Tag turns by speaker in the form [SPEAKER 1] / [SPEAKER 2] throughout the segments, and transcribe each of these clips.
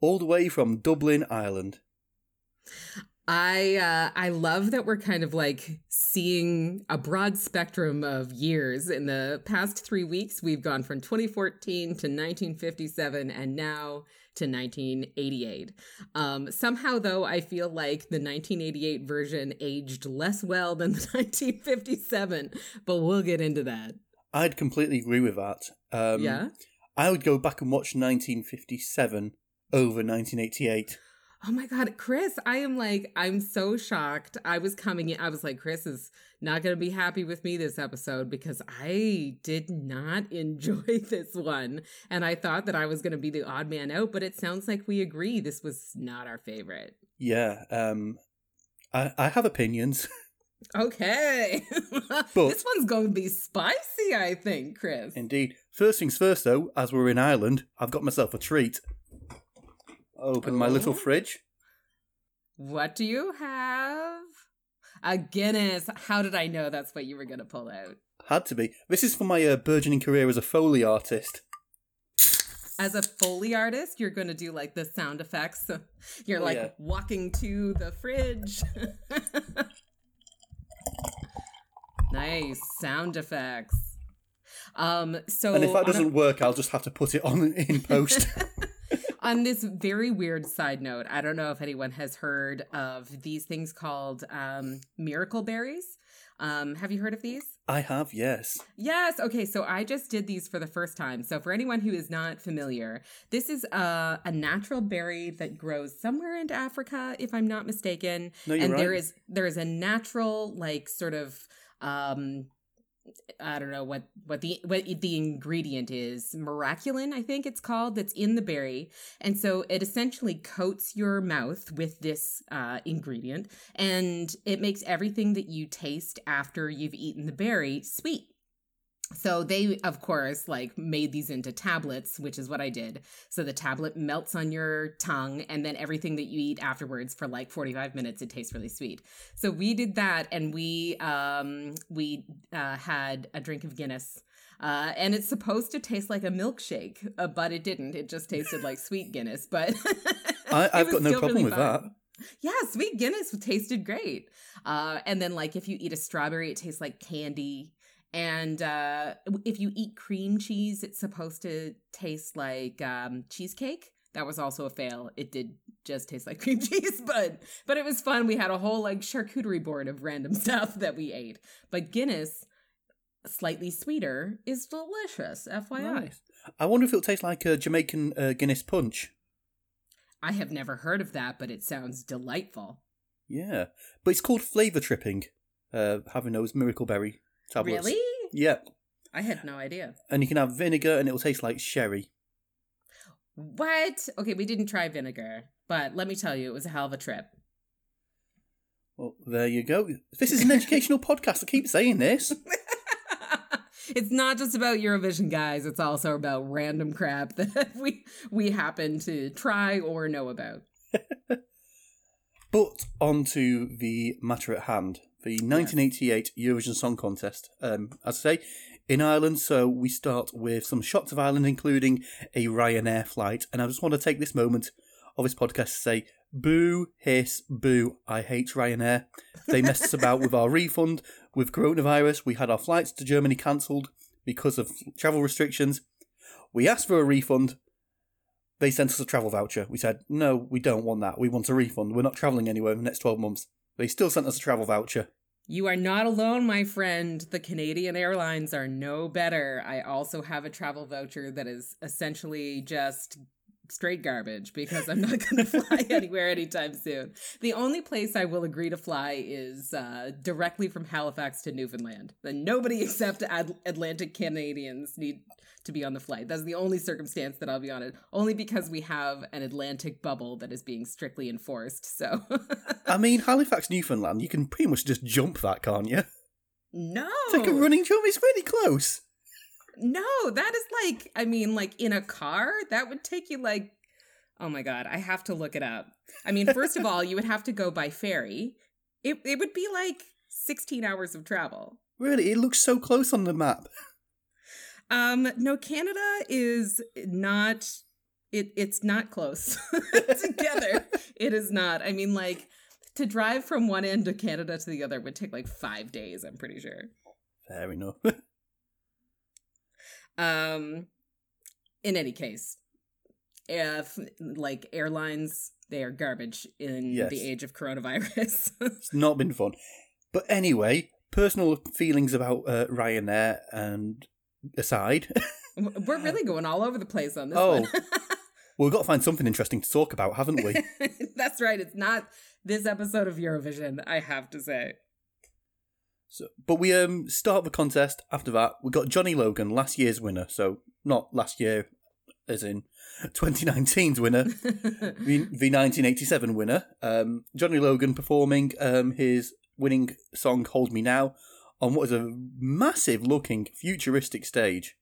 [SPEAKER 1] all the way from Dublin, Ireland.
[SPEAKER 2] I uh, I love that we're kind of like seeing a broad spectrum of years. In the past three weeks, we've gone from 2014 to 1957, and now to 1988. Um, somehow, though, I feel like the 1988 version aged less well than the 1957, but we'll get into that.
[SPEAKER 1] I'd completely agree with that. Um,
[SPEAKER 2] yeah.
[SPEAKER 1] I would go back and watch 1957 over 1988.
[SPEAKER 2] Oh my God, Chris, I am like, I'm so shocked. I was coming in, I was like, Chris is not going to be happy with me this episode because I did not enjoy this one. And I thought that I was going to be the odd man out, but it sounds like we agree this was not our favorite.
[SPEAKER 1] Yeah, um, I, I have opinions.
[SPEAKER 2] Okay.
[SPEAKER 1] But-
[SPEAKER 2] this one's going to be spicy, I think, Chris.
[SPEAKER 1] Indeed. First things first, though, as we're in Ireland, I've got myself a treat. Open my little
[SPEAKER 2] Oh.
[SPEAKER 1] fridge.
[SPEAKER 2] What do you have? A Guinness. How did I know that's what you were going to pull out?
[SPEAKER 1] Had to be. This is for my uh, burgeoning career as a Foley artist.
[SPEAKER 2] As a Foley artist, you're going to do like the sound effects. You're
[SPEAKER 1] Oh,
[SPEAKER 2] like
[SPEAKER 1] yeah.
[SPEAKER 2] walking to the fridge. nice sound effects. Um, so
[SPEAKER 1] and if that doesn't work, I'll just have to put it on in post.
[SPEAKER 2] on this very weird side note, I don't know if anyone has heard of these things called um, miracle berries. Um, have you heard of these?
[SPEAKER 1] I have, yes.
[SPEAKER 2] Yes. Okay. So I just did these for the first time. So for anyone who is not familiar, this is a, a natural berry that grows somewhere in Africa, if I'm not mistaken.
[SPEAKER 1] No, you're
[SPEAKER 2] and
[SPEAKER 1] right.
[SPEAKER 2] there is there is a natural like sort of um I don't know what what the what the ingredient is. Miraculin, I think it's called, that's in the berry. And so it essentially coats your mouth with this uh, ingredient and it makes everything that you taste after you've eaten the berry sweet. So they, of course, like made these into tablets, which is what I did. So the tablet melts on your tongue, and then everything that you eat afterwards for like 45 minutes, it tastes really sweet. So we did that, and we um we uh, had a drink of Guinness. Uh, and it's supposed to taste like a milkshake, uh, but it didn't. It just tasted like sweet Guinness. But
[SPEAKER 1] I, I've got no problem
[SPEAKER 2] really
[SPEAKER 1] with that.
[SPEAKER 2] fun. Yeah, sweet Guinness tasted great. Uh, and then, like, if you eat a strawberry, it tastes like candy. And uh, if you eat cream cheese, it's supposed to taste like um, cheesecake. That was also a fail. It did just taste like cream cheese, but but it was fun. We had a whole like charcuterie board of random stuff that we ate. But Guinness, slightly sweeter, is delicious. FYI.
[SPEAKER 1] Nice. I wonder if it'll taste like a Jamaican uh, Guinness punch.
[SPEAKER 2] I have never heard of that, but it sounds delightful.
[SPEAKER 1] Yeah. But it's called flavour tripping, uh, having those miracle berry tablets.
[SPEAKER 2] Really?
[SPEAKER 1] Yeah.
[SPEAKER 2] I had no idea.
[SPEAKER 1] And you can have vinegar and it'll taste like sherry.
[SPEAKER 2] What? Okay, we didn't try vinegar, but let me tell you, it was a hell of a trip.
[SPEAKER 1] Well, there you go. This is an educational podcast. I keep saying this.
[SPEAKER 2] it's not just about Eurovision, guys. It's also about random crap that we we happen to try or know about.
[SPEAKER 1] But on to the matter at hand. The 1988 Eurovision Song Contest. Um, as I say, in Ireland, so we start with some shots of Ireland, including a Ryanair flight. And I just want to take this moment of this podcast to say, boo, hiss, boo, I hate Ryanair. They messed us about with our refund. With coronavirus, we had our flights to Germany cancelled because of travel restrictions. We asked for a refund. They sent us a travel voucher. We said, no, we don't want that. We want a refund. We're not travelling anywhere in the next 12 months. They still sent us a travel voucher.
[SPEAKER 2] You are not alone, my friend. The Canadian Airlines are no better. I also have a travel voucher that is essentially just straight garbage because I'm not going to fly anywhere anytime soon. The only place I will agree to fly is uh, directly from Halifax to Newfoundland. Then nobody except Ad- Atlantic Canadians need to be on the flight. That's the only circumstance that I'll be on it. Only because we have an Atlantic bubble that is being strictly enforced. So,
[SPEAKER 1] I mean, Halifax, Newfoundland, you can pretty much just jump that, can't you?
[SPEAKER 2] no,
[SPEAKER 1] It's like a running jump. It's really close.
[SPEAKER 2] No, that is like, I mean, like in a car, that would take you like, oh my God, I have to look it up. I mean, first of all, you would have to go by ferry. It, it would be like 16 hours of travel.
[SPEAKER 1] Really, it looks so close on the map.
[SPEAKER 2] Um, no, Canada is not, it, it's not close together. It is not. I mean, like, to drive from one end of Canada to the other would take like five days, I'm pretty sure.
[SPEAKER 1] Fair enough.
[SPEAKER 2] Um, in any case, if like airlines, they are garbage in
[SPEAKER 1] Yes.
[SPEAKER 2] the age of coronavirus.
[SPEAKER 1] it's not been fun. But anyway, personal feelings about uh, Ryanair and aside,
[SPEAKER 2] We're really going all over the place on this
[SPEAKER 1] Oh.
[SPEAKER 2] one.
[SPEAKER 1] we've got to find something interesting to talk about, haven't we?
[SPEAKER 2] That's right. It's not this episode of Eurovision, I have to say.
[SPEAKER 1] So, but we um start the contest. After that, we got Johnny Logan, last year's winner. So not last year, as in 2019's winner, the, the 1987 winner. Um, Johnny Logan performing um his winning song "Hold Me Now" on what is a massive looking futuristic stage.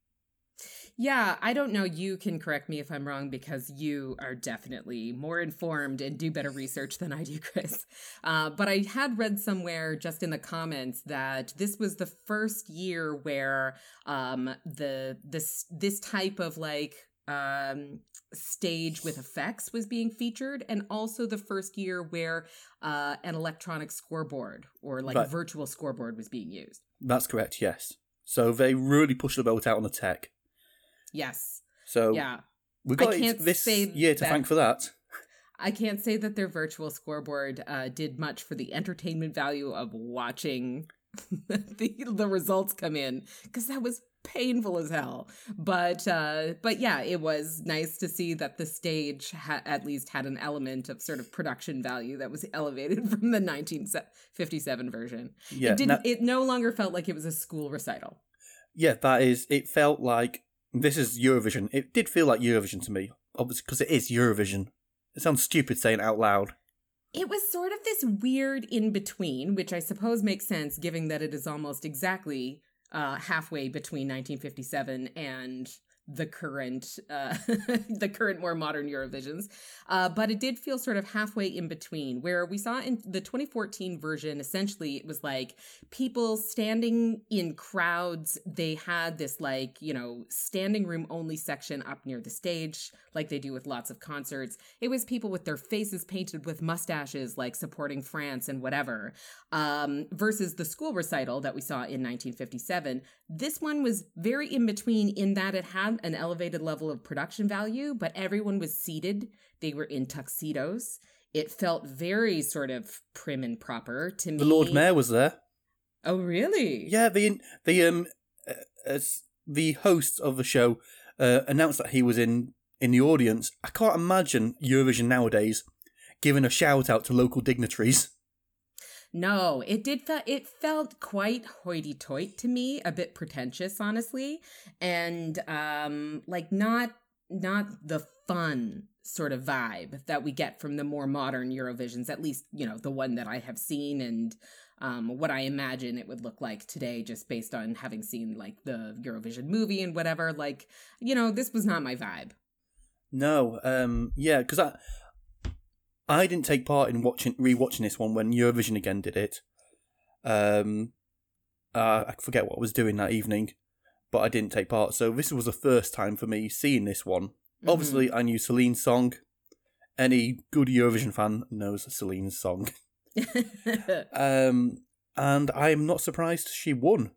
[SPEAKER 2] Yeah, I don't know. You can correct me if I'm wrong because you are definitely more informed and do better research than I do, Chris. Uh, but I had read somewhere just in the comments that this was the first year where um, the this this type of like um, stage with effects was being featured, and also the first year where uh, an electronic scoreboard or like
[SPEAKER 1] Right.
[SPEAKER 2] a virtual scoreboard was being used.
[SPEAKER 1] That's correct. Yes. So they really pushed the boat out on the tech.
[SPEAKER 2] Yes.
[SPEAKER 1] So
[SPEAKER 2] Yeah.
[SPEAKER 1] we got
[SPEAKER 2] I can't
[SPEAKER 1] this
[SPEAKER 2] say
[SPEAKER 1] year to
[SPEAKER 2] that-
[SPEAKER 1] thank for that.
[SPEAKER 2] I can't say that their virtual scoreboard uh, did much for the entertainment value of watching the the results come in because that was painful as hell. But uh, but yeah, it was nice to see that the stage ha- at least had an element of sort of production value that was elevated from the 1957 version.
[SPEAKER 1] Yeah.
[SPEAKER 2] it didn't.
[SPEAKER 1] now-
[SPEAKER 2] it no longer felt like it was a school recital.
[SPEAKER 1] yeah, that is. It felt like this is Eurovision. It did feel like Eurovision to me, obviously, because it is Eurovision. It sounds stupid saying it out loud.
[SPEAKER 2] It was sort of this weird in between, which I suppose makes sense given that it is almost exactly uh, halfway between 1957 and the current, uh, the current more modern Eurovisions. Uh, but it did feel sort of halfway in between, where we saw in the 2014 version, essentially, it was like people standing in crowds. They had this like you know standing room only section up near the stage, like they do with lots of concerts. It was people with their faces painted with mustaches, like supporting France and whatever. Um, versus the school recital that we saw in 1957. This one was very in between in that it had an elevated level of production value, but everyone was seated. They were in tuxedos. It felt very sort of prim and proper to me.
[SPEAKER 1] The Lord Mayor was there.
[SPEAKER 2] Oh, really?
[SPEAKER 1] Yeah, the the um uh, as the host of the show uh, announced that he was in in the audience. I can't imagine Eurovision nowadays giving a shout out to local dignitaries.
[SPEAKER 2] No, it did. Fe- it felt quite hoity-toity to me, a bit pretentious, honestly, and um, like not not the fun sort of vibe that we get from the more modern Eurovisions. At least, you know, the one that I have seen and um, what I imagine it would look like today, just based on having seen like the Eurovision movie and whatever. Like, you know, this was not my vibe.
[SPEAKER 1] No, um, yeah, because I I didn't take part in watching rewatching this one when Eurovision again did it. Um, uh, I forget what I was doing that evening, but I didn't take part. So this was the first time for me seeing this one.
[SPEAKER 2] Mm-hmm.
[SPEAKER 1] Obviously, I knew Celine's song. Any good Eurovision fan knows Celine's song. Um, and I am not surprised she won.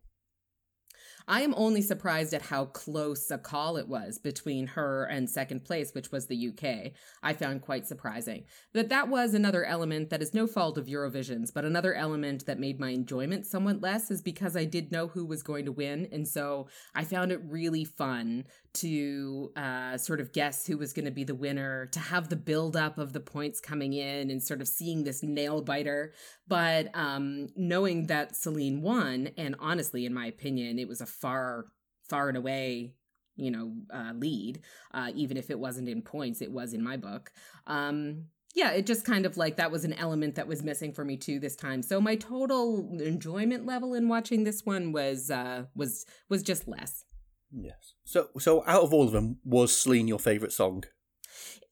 [SPEAKER 2] I am only surprised at how close a call it was between her and second place, which was the UK. I found quite surprising. That that was another element that is no fault of Eurovision's, but another element that made my enjoyment somewhat less is because I did know who was going to win, and so I found it really fun to uh, sort of guess who was going to be the winner, to have the buildup of the points coming in, and sort of seeing this nail biter. But um, knowing that Celine won, and honestly, in my opinion, it was a far, far and away you know uh, lead uh, even if it wasn't in points it was in my book um, yeah it just kind of like that was an element that was missing for me too this time so my total enjoyment level in watching this one was uh was was just less
[SPEAKER 1] Yes. So, so out of all of them, was Celine your favorite song?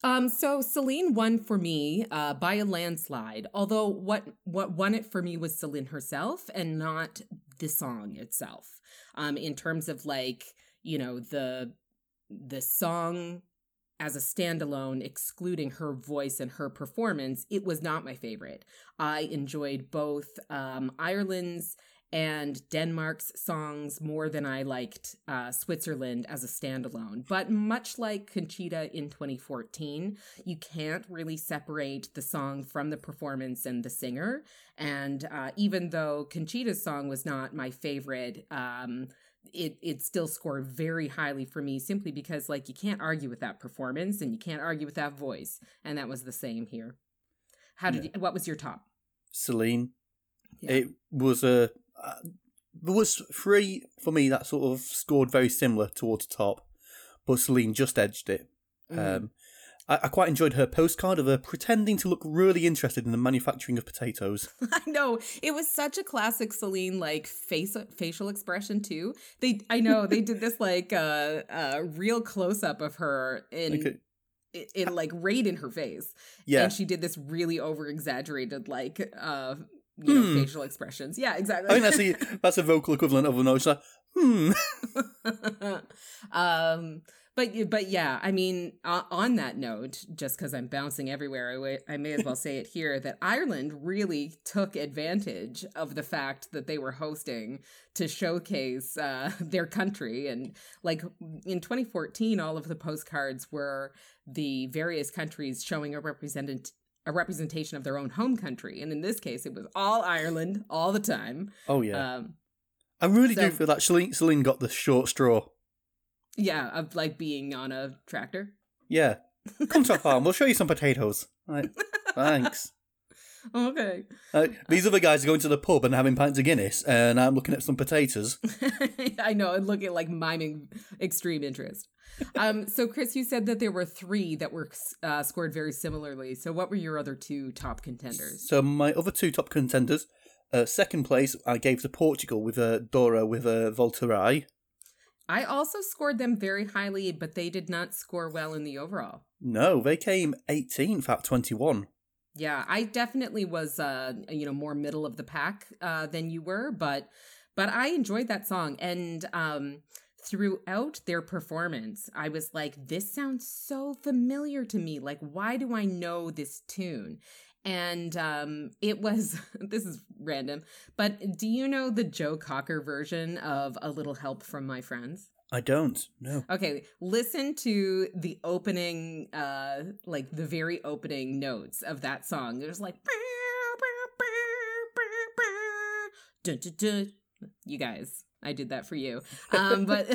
[SPEAKER 2] Um, so Celine won for me uh, by a landslide. Although what what won it for me was Celine herself and not the song itself. Um, in terms of like you know the the song as a standalone, excluding her voice and her performance, it was not my favorite. I enjoyed both um, Ireland's and Denmark's songs more than I liked uh, Switzerland as a standalone. But much like Conchita in 2014, you can't really separate the song from the performance and the singer. And uh, even though Conchita's song was not my favorite, um, it it still scored very highly for me simply because like you can't argue with that performance and you can't argue with that voice, and that was the same here. How did
[SPEAKER 1] Yeah.
[SPEAKER 2] you, what was your top?
[SPEAKER 1] Celine.
[SPEAKER 2] Yeah.
[SPEAKER 1] It was a. Uh, there was three for me that sort of scored very similar towards the top, but Celine just edged it.
[SPEAKER 2] Mhm.
[SPEAKER 1] Um, I, I quite enjoyed her postcard of her pretending to look really interested in the manufacturing of potatoes.
[SPEAKER 2] I know it was such a classic Celine like face facial expression too. They I know they did this like uh, uh real close up of her in
[SPEAKER 1] Like a-
[SPEAKER 2] in, in like right in her face,
[SPEAKER 1] yeah,
[SPEAKER 2] and she did this really over exaggerated like uh you know
[SPEAKER 1] Hmm.
[SPEAKER 2] facial expressions. Yeah, exactly.
[SPEAKER 1] I think that's the that's a vocal equivalent of a noise. Like, hmm.
[SPEAKER 2] um but but yeah i mean uh, on that note just because i'm bouncing everywhere I wa- I may as well say it here that ireland really took advantage of the fact that they were hosting to showcase uh, their country and like in 2014 all of the postcards were the various countries showing a represent a representation of their own home country and in this case it was all ireland all the time
[SPEAKER 1] Oh yeah,
[SPEAKER 2] um
[SPEAKER 1] I really
[SPEAKER 2] so-
[SPEAKER 1] do feel that Celine, Celine got the short straw.
[SPEAKER 2] yeah of like being on a tractor
[SPEAKER 1] Yeah, come to our farm. We'll show you some potatoes. Right, thanks.
[SPEAKER 2] Okay
[SPEAKER 1] Uh, these other guys are going to the pub and having pints of Guinness, and I'm looking at some potatoes.
[SPEAKER 2] I know, and look at like miming extreme interest. Um, so Chris, you said that there were three that were uh, scored very similarly. So what were your other two top contenders?
[SPEAKER 1] So my other two top contenders, uh, second place I gave to Portugal with uh, Dora with uh, Voltarei.
[SPEAKER 2] I also scored them very highly, but they did not score well in the overall.
[SPEAKER 1] No, they came 18th out of 21.
[SPEAKER 2] Yeah, I definitely was, uh, you know, more middle of the pack uh, than you were, but but I enjoyed that song, and um, throughout their performance, I was like, "This sounds so familiar to me. Like, why do I know this tune?" And um, it was this is random, but do you know the Joe Cocker version of "A Little Help from My Friends"?
[SPEAKER 1] I don't. No.
[SPEAKER 2] Okay, listen to the opening, uh, like the very opening notes of that song. There's like, you guys, I did that for you. Um, but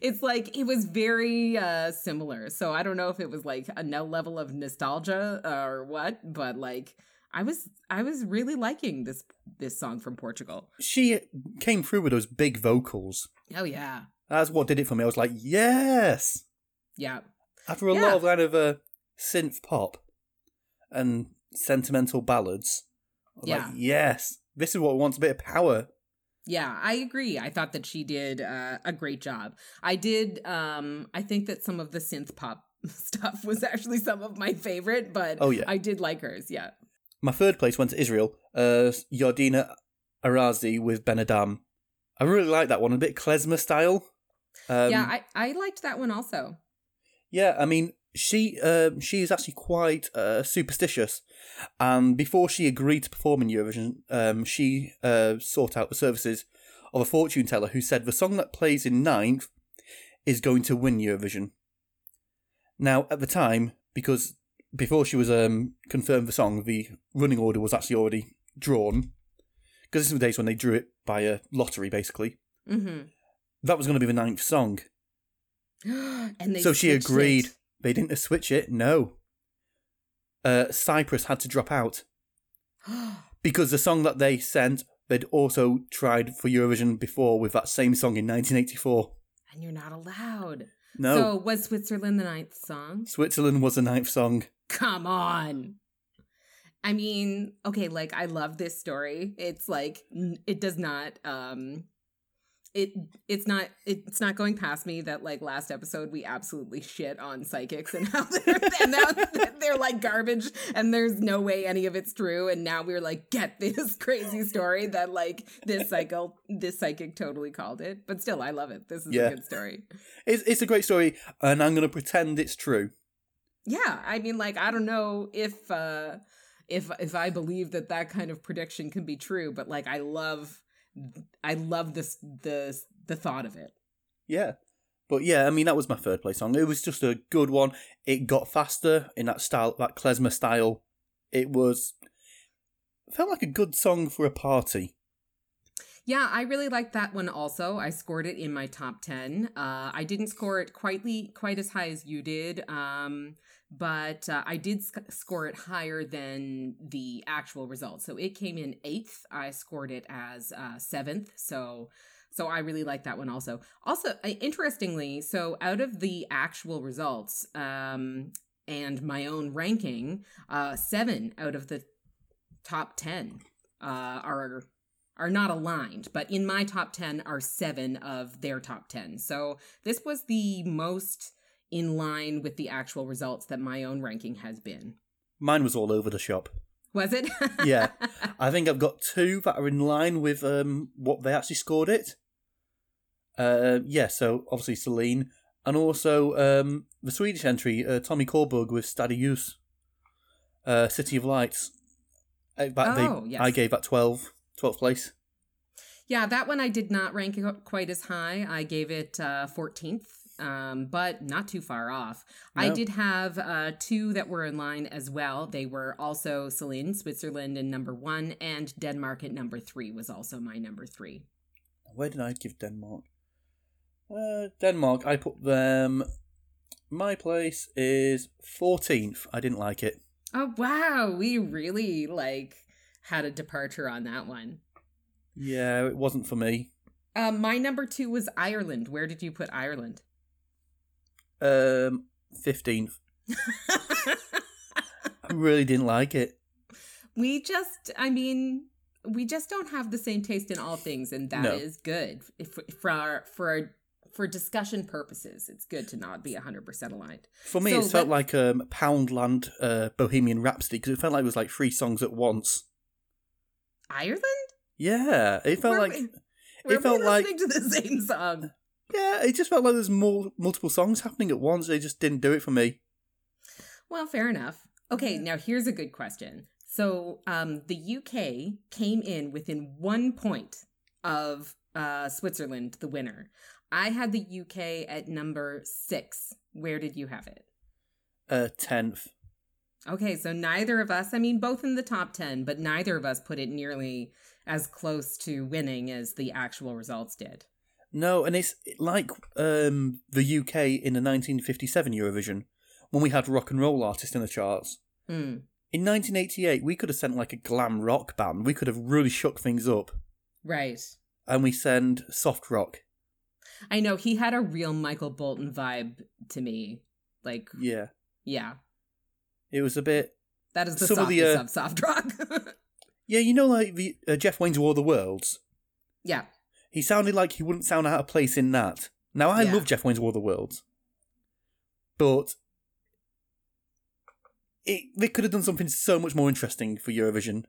[SPEAKER 2] it's like it was very uh, similar. So I don't know if it was like a no level of nostalgia or what, but like I was, I was really liking this this song from Portugal.
[SPEAKER 1] She came through with those big vocals.
[SPEAKER 2] Oh yeah,
[SPEAKER 1] That's what did it for me. I was like, yes!
[SPEAKER 2] yeah.
[SPEAKER 1] After a
[SPEAKER 2] Yeah.
[SPEAKER 1] lot of kind of uh, synth pop and sentimental ballads,
[SPEAKER 2] Yeah.
[SPEAKER 1] like, yes! This is what wants a bit of power.
[SPEAKER 2] Yeah, I agree. I thought that she did uh, a great job. I did. Um, I think that some of the synth pop stuff was actually some of my favorite, but
[SPEAKER 1] Oh, yeah.
[SPEAKER 2] I did like hers. Yeah,
[SPEAKER 1] My third place went to Israel, uh, Yardena Arazi with Ben Adam. I really like that one, a bit klezmer style. Um,
[SPEAKER 2] yeah, I I liked that one also.
[SPEAKER 1] Yeah, I mean, she um she is actually quite uh, superstitious, and before she agreed to perform in Eurovision, um, she uh, sought out the services of a fortune teller who said the song that plays in ninth is going to win Eurovision. Now, at the time, because before she was um, confirmed the song, the running order was actually already drawn. Because this was the days when they drew it by a lottery, basically.
[SPEAKER 2] Mm-hmm.
[SPEAKER 1] That was going to be the ninth song.
[SPEAKER 2] and they
[SPEAKER 1] so she agreed.
[SPEAKER 2] it.
[SPEAKER 1] They didn't switch it. No. Uh, Cyprus had to drop out because the song that they sent, they'd also tried for Eurovision before with that same song in 1984.
[SPEAKER 2] and you're not allowed.
[SPEAKER 1] No,
[SPEAKER 2] So was Switzerland the ninth song?
[SPEAKER 1] Switzerland was the ninth song.
[SPEAKER 2] Come on. I mean, okay, like I love this story. It's like it does not um it it's not it's not going past me that like last episode we absolutely shit on psychics and how they're and now they're like garbage and there's no way any of it's true. And now we're like get this crazy story that like this cycle this psychic totally called it. But still I love it. This is
[SPEAKER 1] Yeah.
[SPEAKER 2] a good story.
[SPEAKER 1] It's, it's a great story, and I'm going to pretend it's true.
[SPEAKER 2] yeah. I mean like i don't know if uh if if i believe that that kind of prediction can be true but like i love i love this the the thought of it
[SPEAKER 1] Yeah. But yeah, I mean, that was my third place song. It was just a good one. It got faster in that style, that klezmer style. It was. felt like a good song for a party.
[SPEAKER 2] yeah i really liked that one also i scored it in my top 10 uh i didn't score it quite le- quite as high as you did um but uh, i did sc- score it higher than the actual result so it came in eighth i scored it as uh seventh so So I really like that one also. Also, uh, interestingly, so out of the actual results um, and my own ranking, uh, seven out of the top ten uh, are are not aligned, but in my top ten are seven of their top ten. So this was the most in line with the actual results that my own ranking has been.
[SPEAKER 1] Mine was all over the shop.
[SPEAKER 2] Was it?
[SPEAKER 1] Yeah. I think I've got two that are in line with um, what they actually scored it. Uh, yeah, so obviously Celine, and also um, the Swedish entry, uh, Tommy Körberg with Stad i ljus, uh, City of Lights. Uh, that
[SPEAKER 2] Oh,
[SPEAKER 1] they,
[SPEAKER 2] yes.
[SPEAKER 1] I gave that 12, 12th place.
[SPEAKER 2] Yeah, that one I did not rank quite as high. I gave it uh, 14th, um, but not too far off. I did have uh, two that were in line as well. They were also Celine, Switzerland, in number one, and Denmark at number three was also my number three.
[SPEAKER 1] Where did I give Denmark? Uh, Denmark, I put them. My place is 14th. I didn't like it.
[SPEAKER 2] Oh, wow. We really like had a departure on that one.
[SPEAKER 1] Yeah, it wasn't for me.
[SPEAKER 2] Um, my number two was Ireland. Where did you put Ireland?
[SPEAKER 1] Um, 15th. I really didn't like it.
[SPEAKER 2] we just i mean we just don't have the same taste in all things and that is
[SPEAKER 1] No.
[SPEAKER 2] good if, for our, for our, for discussion purposes it's good to not be 100% aligned
[SPEAKER 1] For me,
[SPEAKER 2] So
[SPEAKER 1] it felt like um, Poundland uh, Bohemian Rhapsody because it felt like it was like three songs at once.
[SPEAKER 2] ireland
[SPEAKER 1] Yeah, it felt
[SPEAKER 2] Were
[SPEAKER 1] like
[SPEAKER 2] we- Were
[SPEAKER 1] it felt like
[SPEAKER 2] to the same song
[SPEAKER 1] yeah, it just felt like there's more multiple songs happening at once. They just didn't do it for me.
[SPEAKER 2] well fair enough okay now here's a good question so um, the uk came in within one point of uh, switzerland the winner i had the uk at number six where did you have it
[SPEAKER 1] Uh, tenth.
[SPEAKER 2] Okay, so neither of us, I mean, both in the top 10, but neither of us put it nearly as close to winning as the actual results did.
[SPEAKER 1] No, and it's like um, the UK in the 1957 Eurovision when we had rock and roll artists in the charts.
[SPEAKER 2] Hmm.
[SPEAKER 1] In 1988, we could have sent like a glam rock band. We could have really shook things up,
[SPEAKER 2] Right.
[SPEAKER 1] and we send soft rock.
[SPEAKER 2] I know he had a real Michael Bolton vibe to me. Like,
[SPEAKER 1] Yeah,
[SPEAKER 2] yeah,
[SPEAKER 1] it was a bit.
[SPEAKER 2] that is the
[SPEAKER 1] Some of the, uh,
[SPEAKER 2] of soft rock.
[SPEAKER 1] Yeah, you know, like the uh, Jeff Wayne's War of the Worlds.
[SPEAKER 2] yeah.
[SPEAKER 1] He sounded like he wouldn't sound out of place in that. Now I
[SPEAKER 2] Yeah.
[SPEAKER 1] love Jeff Wayne's War of the Worlds, but it, they could have done something so much more interesting for Eurovision.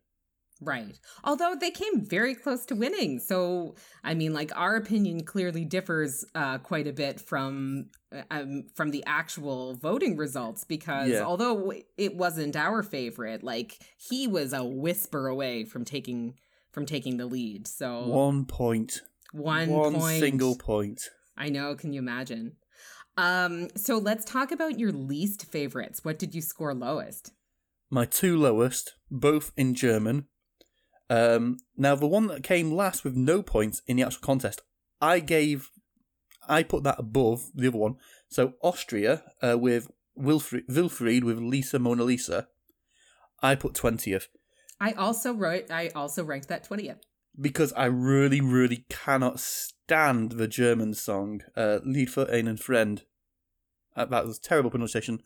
[SPEAKER 2] Right. Although they came very close to winning. So, I mean, like our opinion clearly differs uh, quite a bit from um, from the actual voting results because
[SPEAKER 1] Yeah.
[SPEAKER 2] although it wasn't our favorite, like he was a whisper away from taking from taking the lead. So,
[SPEAKER 1] One point.
[SPEAKER 2] One,
[SPEAKER 1] One
[SPEAKER 2] point.
[SPEAKER 1] single point.
[SPEAKER 2] I know. Can you imagine? Um, so let's talk about your least favorites. What did you score lowest?
[SPEAKER 1] My two lowest, both in German. Um, now, the one that came last with no points in the actual contest, I gave, I put that above the other one. So Austria uh, with Wilfried, Wilfried with Lisa Mona Lisa, I put twentieth
[SPEAKER 2] I also wrote. I also ranked that twentieth.
[SPEAKER 1] because I really, really cannot stand the German song uh, "Lied für einen Freund." Uh, that was terrible pronunciation.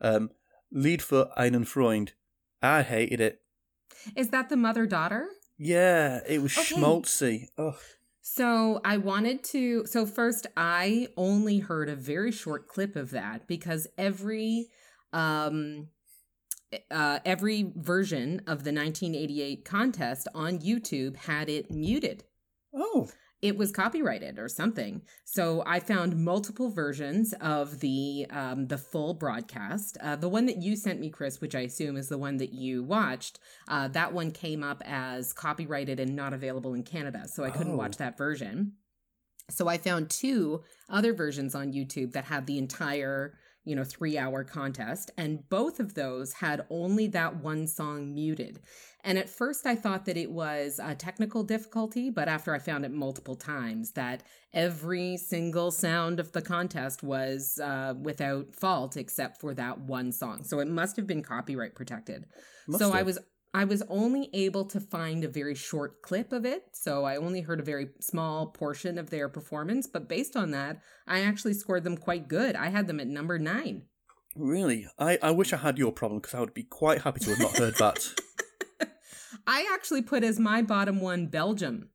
[SPEAKER 1] Um, "Lied für einen Freund." I hated it.
[SPEAKER 2] Is that the mother daughter?
[SPEAKER 1] Yeah, it was
[SPEAKER 2] Okay.
[SPEAKER 1] schmaltzy. Ugh.
[SPEAKER 2] So I wanted to. So first, I only heard a very short clip of that because every, um, uh, every version of the 1988 contest on YouTube had it muted.
[SPEAKER 1] Oh,
[SPEAKER 2] It was copyrighted or something. So I found multiple versions of the um, the full broadcast. Uh, the one that you sent me, Chris, which I assume is the one that you watched, uh, that one came up as copyrighted and not available in Canada. So I couldn't
[SPEAKER 1] Oh.
[SPEAKER 2] watch that version. So I found two other versions on YouTube that had the entire, you know, three hour contest, and both of those had only that one song muted. And at first I thought that it was a technical difficulty, but after I found it multiple times, that every single sound of the contest was uh, without fault except for that one song. So it must have been copyright protected.
[SPEAKER 1] must
[SPEAKER 2] so I was I was only able to find a very short clip of it, so I only heard a very small portion of their performance. But based on that, I actually scored them quite good. I had them at number nine.
[SPEAKER 1] really. I, I wish I had your problem because I would be quite happy to have not heard that.
[SPEAKER 2] I actually put as my bottom one Belgium.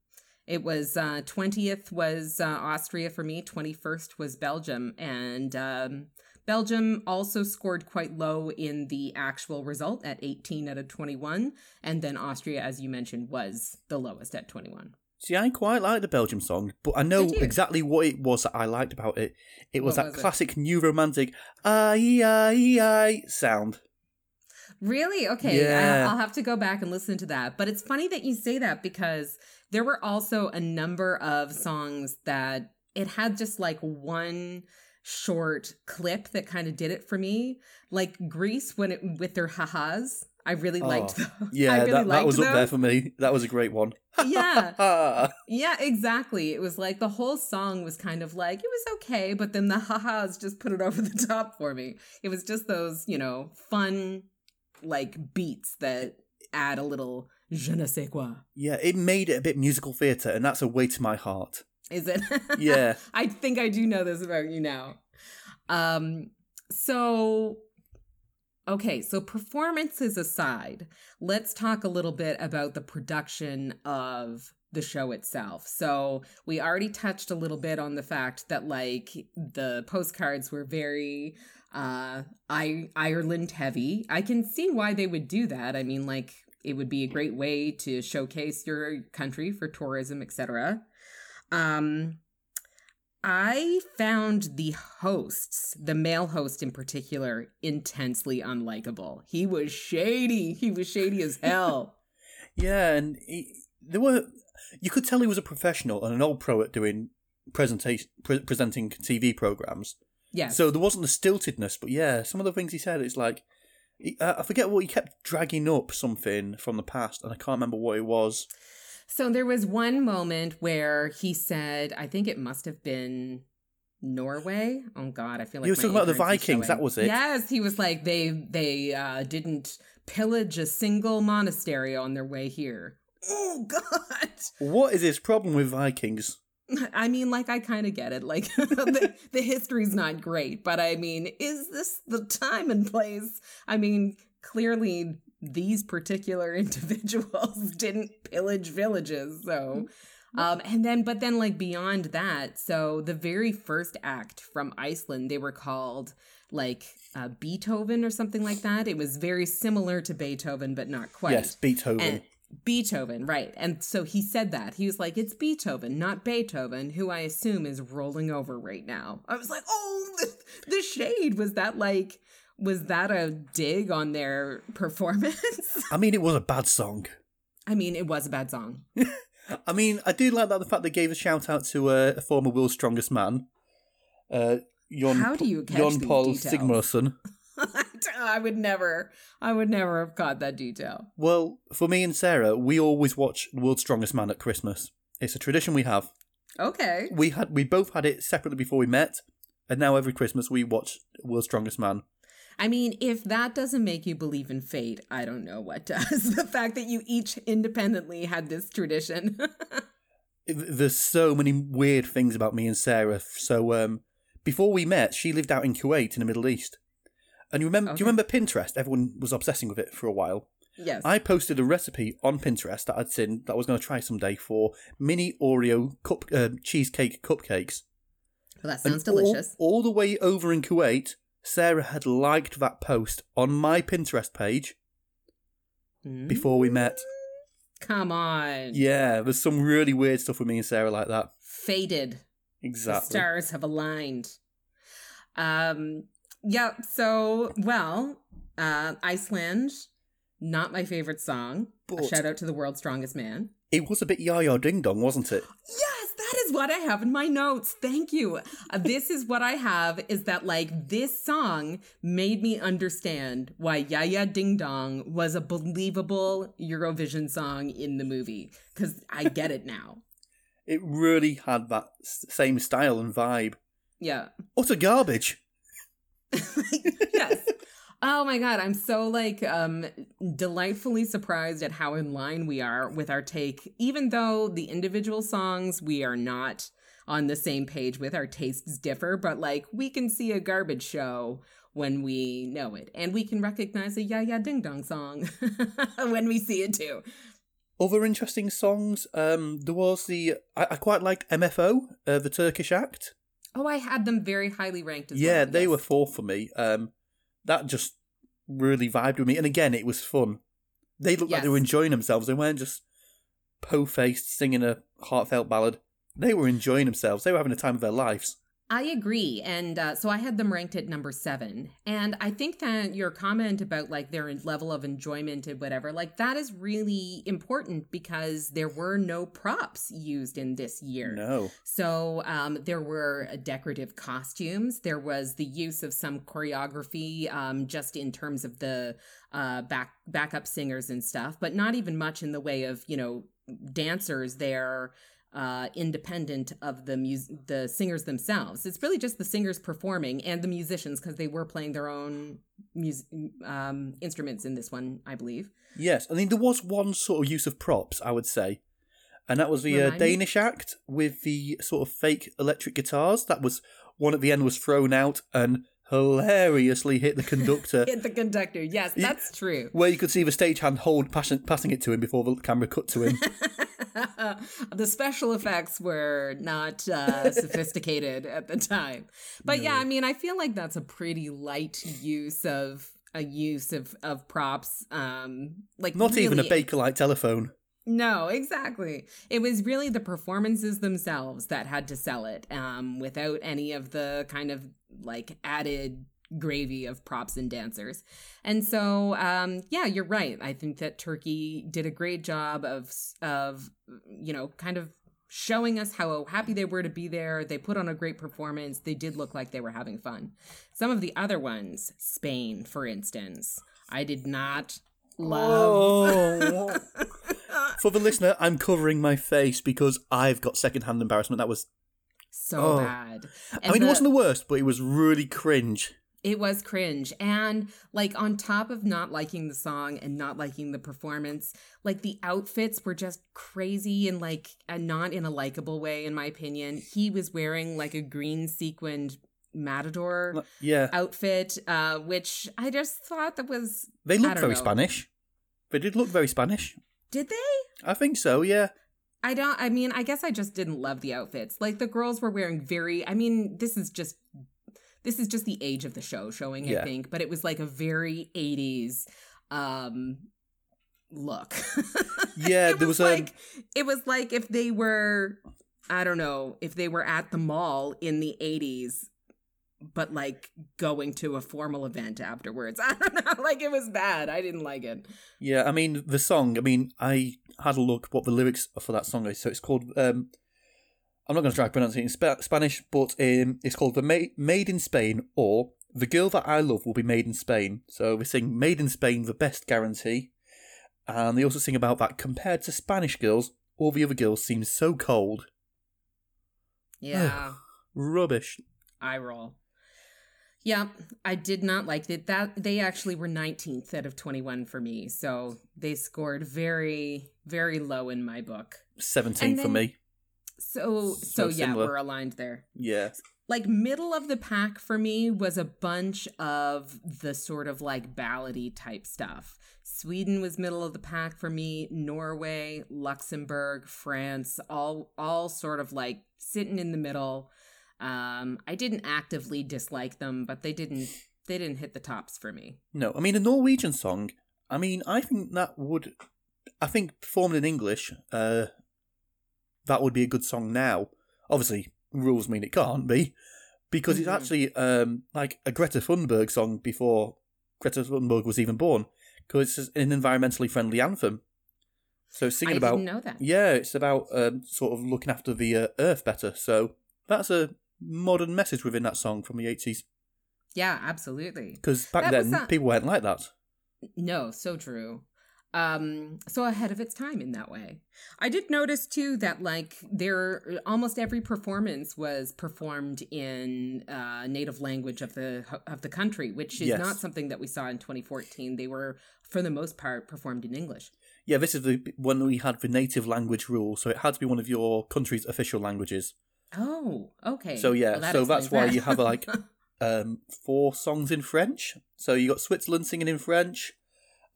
[SPEAKER 2] It was uh, 20th was uh, Austria for me, 21st was Belgium, and um, Belgium also scored quite low in the actual result at 18 out of 21, and then Austria, as you mentioned, was the lowest at 21.
[SPEAKER 1] See, I quite like the Belgium song, but I know exactly what it was that I liked about it. It was
[SPEAKER 2] What
[SPEAKER 1] that
[SPEAKER 2] was it?
[SPEAKER 1] classic new romantic "ay ay ay" sound.
[SPEAKER 2] Really? Okay.
[SPEAKER 1] Yeah.
[SPEAKER 2] I'll have to go back and listen to that. But it's funny that you say that because there were also a number of songs that it had just like one short clip that kind of did it for me. Like Greece when it with their ha-has. I really liked
[SPEAKER 1] Oh,
[SPEAKER 2] those.
[SPEAKER 1] Yeah,
[SPEAKER 2] I really
[SPEAKER 1] that, that
[SPEAKER 2] liked
[SPEAKER 1] was up there for me. That was a great one.
[SPEAKER 2] Yeah.
[SPEAKER 1] Ah,
[SPEAKER 2] Yeah, exactly. It was like the whole song was kind of like it was okay, but then the ha-has just put it over the top for me. It was just those, you know, fun like beats that add a little je ne sais quoi.
[SPEAKER 1] yeah, it made it a bit musical theatre, and that's a way to my heart.
[SPEAKER 2] Is it?
[SPEAKER 1] Yeah.
[SPEAKER 2] I think I do know this about you now. Um so okay, so performances aside, let's talk a little bit about the production of the show itself. So, we already touched a little bit on the fact that like the postcards were very uh I Ireland heavy. I can see why they would do that. I mean like it would be a great way to showcase your country for tourism, etc. Um I found the hosts, the male host in particular, intensely unlikable. He was shady. He was shady as hell.
[SPEAKER 1] Yeah, and he, there were you could tell he was a professional and an old pro at doing presentation pre- presenting TV programs.
[SPEAKER 2] Yeah.
[SPEAKER 1] So there wasn't the stiltedness, but yeah, some of the things he said, it's like he, uh, I forget what he kept dragging up something from the past, and I can't remember what it was.
[SPEAKER 2] So there was one moment where he said, I think it must have been Norway. Oh God, I feel like
[SPEAKER 1] He was talking about the Vikings, that was it.
[SPEAKER 2] Yes, he was like they they uh, didn't pillage a single monastery on their way here. Oh God.
[SPEAKER 1] What is his problem with Vikings?
[SPEAKER 2] I mean, like, I kind of get it. Like, the, the history's not great, but I mean, is this the time and place? I mean, clearly, these particular individuals didn't pillage villages. So, um, and then, but then, like, beyond that, so the very first act from Iceland, they were called like uh, Beathoven or something like that. It was very similar to Beethoven, but not quite.
[SPEAKER 1] Yes, Beethoven.
[SPEAKER 2] And Beethoven, right. And so he said that. He was like, it's Beathoven, not Beethoven, who I assume is rolling over right now. I was like, oh, the, the shade. Was that like, was that a dig on their performance?
[SPEAKER 1] I mean, it was a bad song.
[SPEAKER 2] I mean, it was a bad song.
[SPEAKER 1] I mean, I do like that the fact they gave a shout out to uh, a former world's strongest man, uh, Jon,
[SPEAKER 2] How do you catch
[SPEAKER 1] Jon Paul? Sigmarsson.
[SPEAKER 2] I would never, I would never have caught that detail.
[SPEAKER 1] Well, for me and Sarah, we always watch World's Strongest Man at Christmas. It's a tradition we have.
[SPEAKER 2] Okay.
[SPEAKER 1] We had we both had it separately before we met, and now every Christmas we watch World's Strongest Man.
[SPEAKER 2] I mean, if that doesn't make you believe in fate, I don't know what does. the fact that you each independently had this tradition.
[SPEAKER 1] There's so many weird things about me and Sarah. So um, before we met, she lived out in Kuwait in the Middle East. And you remember? Do you remember Pinterest? Everyone was obsessing with it for a while.
[SPEAKER 2] yes.
[SPEAKER 1] I posted a recipe on Pinterest that I'd seen that I was going to try someday for mini Oreo cup uh, cheesecake cupcakes.
[SPEAKER 2] well, that
[SPEAKER 1] And
[SPEAKER 2] sounds delicious.
[SPEAKER 1] All, all the way over in Kuwait, Sarah had liked that post on my Pinterest page
[SPEAKER 2] Mm.
[SPEAKER 1] before we met.
[SPEAKER 2] Come on.
[SPEAKER 1] Yeah, there's some really weird stuff with me and Sarah like that.
[SPEAKER 2] Fated. The
[SPEAKER 1] Exactly.
[SPEAKER 2] stars have aligned. Um, yeah, so, well, uh, Iceland, not my favorite song. A
[SPEAKER 1] But-
[SPEAKER 2] shout out to the world's strongest man.
[SPEAKER 1] It was a bit yah-yah ding-dong, wasn't it?
[SPEAKER 2] Yes, that is what I have in my notes. Thank you. Uh, this is what I have is that like this song made me understand why Jaja Ding Dong was a believable Eurovision song in the movie cuz I get it now.
[SPEAKER 1] It really had that same style and vibe.
[SPEAKER 2] Yeah.
[SPEAKER 1] Utter garbage.
[SPEAKER 2] yes. Oh my god, I'm so like um delightfully surprised at how in line we are with our take even though the individual songs we are not on the same page with our tastes differ, but like we can see a garbage show when we know it and we can recognize a Jaja Ding Dong song when we see it too.
[SPEAKER 1] Other interesting songs. Um, there was the I, I quite liked MFO, uh, the Turkish act.
[SPEAKER 2] Oh, I had them very highly ranked as
[SPEAKER 1] yeah,
[SPEAKER 2] well.
[SPEAKER 1] they
[SPEAKER 2] yes.
[SPEAKER 1] were four for me. Um, that just really vibed with me, and again, it was fun. They looked like they were enjoying themselves. They weren't just po-faced singing a heartfelt ballad. They were enjoying themselves. They were having a time of their lives.
[SPEAKER 2] I agree. And uh, so I had them ranked at number seven. And I think that your comment about like their level of enjoyment and whatever, like that is really important because there were no props used in this year.
[SPEAKER 1] No,
[SPEAKER 2] So um, there were decorative costumes. There was the use of some choreography, um, just in terms of the uh, back backup singers and stuff, but not even much in the way of you know dancers. They're uh, independent of the mus- the singers themselves. It's really just the singers performing and the musicians because they were playing their own mus- um, instruments in this one, I believe.
[SPEAKER 1] yes, I mean there was one sort of use of props, I would say, and that was the uh? Danish act with the sort of fake electric guitars. That was one at the end was thrown out and hilariously hit the conductor.
[SPEAKER 2] Hit the conductor. Yes, that's true.
[SPEAKER 1] Where you could see the stagehand hold passing, passing it to him before the camera cut to him.
[SPEAKER 2] the special effects were not uh, sophisticated at the time, but yeah, I mean, I feel like that's a pretty light use of a use of of props. Um, like
[SPEAKER 1] Not even a
[SPEAKER 2] really-
[SPEAKER 1] Bakelite telephone.
[SPEAKER 2] No, exactly. It was really the performances themselves that had to sell it, um, without any of the kind of like added gravy of props and dancers. And so, um, yeah, you're right. I think that Turkey did a great job of of you know kind of showing us how happy they were to be there. They put on a great performance. They did look like they were having fun. Some of the other ones, Spain, for instance, I did not love.
[SPEAKER 1] For the listener, I'm covering my face because I've got secondhand embarrassment. That was,
[SPEAKER 2] so
[SPEAKER 1] Oh.
[SPEAKER 2] bad.
[SPEAKER 1] I mean,
[SPEAKER 2] the-
[SPEAKER 1] it wasn't the worst, but it was really cringe.
[SPEAKER 2] It was cringe. And like on top of not liking the song and not liking the performance, like the outfits were just crazy and like and not in a likable way, in my opinion. He was wearing like a green sequined matador
[SPEAKER 1] Yeah,
[SPEAKER 2] outfit, uh, which I just thought that was
[SPEAKER 1] they looked very
[SPEAKER 2] know.
[SPEAKER 1] Spanish. They did look very Spanish.
[SPEAKER 2] did they?
[SPEAKER 1] I think so. Yeah,
[SPEAKER 2] I don't I mean, I guess I just didn't love the outfits. Like the girls were wearing very I mean, this is just this is just the age of the show showing,
[SPEAKER 1] Yeah.
[SPEAKER 2] I think, but it was like a very 80s um look.
[SPEAKER 1] Yeah,
[SPEAKER 2] it
[SPEAKER 1] there
[SPEAKER 2] was
[SPEAKER 1] was, um,
[SPEAKER 2] like it was like if they were I don't know, if they were at the mall in the 80s but like going to a formal event afterwards. I don't know, like it was bad. I didn't like it.
[SPEAKER 1] Yeah, I mean the song. I mean, I had a look what the lyrics for that song is. So it's called. Um, I'm not going to try to pronounce it in Sp- Spanish, but um, it's called the Ma- Made in Spain or the girl that I love will be made in Spain. So we sing Made in Spain, the best guarantee. And they also sing about that compared to Spanish girls, all the other girls seem so cold.
[SPEAKER 2] Yeah.
[SPEAKER 1] Rubbish.
[SPEAKER 2] I roll. Yeah, I did not like it. That they actually were 19th out of 21 for me. So they scored very, very low in my book.
[SPEAKER 1] 17
[SPEAKER 2] And
[SPEAKER 1] for me.
[SPEAKER 2] So,
[SPEAKER 1] So
[SPEAKER 2] so, yeah, we're aligned there.
[SPEAKER 1] Yeah.
[SPEAKER 2] Like middle of the pack for me was a bunch of the sort of like ballady type stuff. Sweden was middle of the pack for me. Norway, Luxembourg, France, all all sort of like sitting in the middle. Um, I didn't actively dislike them, but they didn't they didn't hit the tops for me.
[SPEAKER 1] No, I mean a Norwegian song. I mean, I think that would, I think performed in English, uh, that would be a good song now. Obviously, rules mean it can't be, because it's
[SPEAKER 2] Mhm.
[SPEAKER 1] actually um like a Greta Thunberg song before Greta Thunberg was even born, because it's an environmentally friendly anthem. So it's singing
[SPEAKER 2] I
[SPEAKER 1] about
[SPEAKER 2] didn't know that.
[SPEAKER 1] yeah, it's about um, sort of looking after the uh, earth better. So that's a modern message within that song from the eighties.
[SPEAKER 2] Yeah, absolutely.
[SPEAKER 1] Because back
[SPEAKER 2] That
[SPEAKER 1] then
[SPEAKER 2] not-
[SPEAKER 1] people weren't like that.
[SPEAKER 2] No, so true. Um, so ahead of its time in that way. I did notice too that like there almost every performance was performed in uh, native language of the of the country, which is
[SPEAKER 1] Yes.
[SPEAKER 2] not something that we saw in 2014. They were for the most part performed in English.
[SPEAKER 1] Yeah, this is the when we had the native language rule, so it had to be one of your country's official languages.
[SPEAKER 2] Oh, okay.
[SPEAKER 1] So, yeah,
[SPEAKER 2] Well, that
[SPEAKER 1] so that's why
[SPEAKER 2] that.
[SPEAKER 1] you have, like, Um, four songs in French. So you got Switzerland singing in French,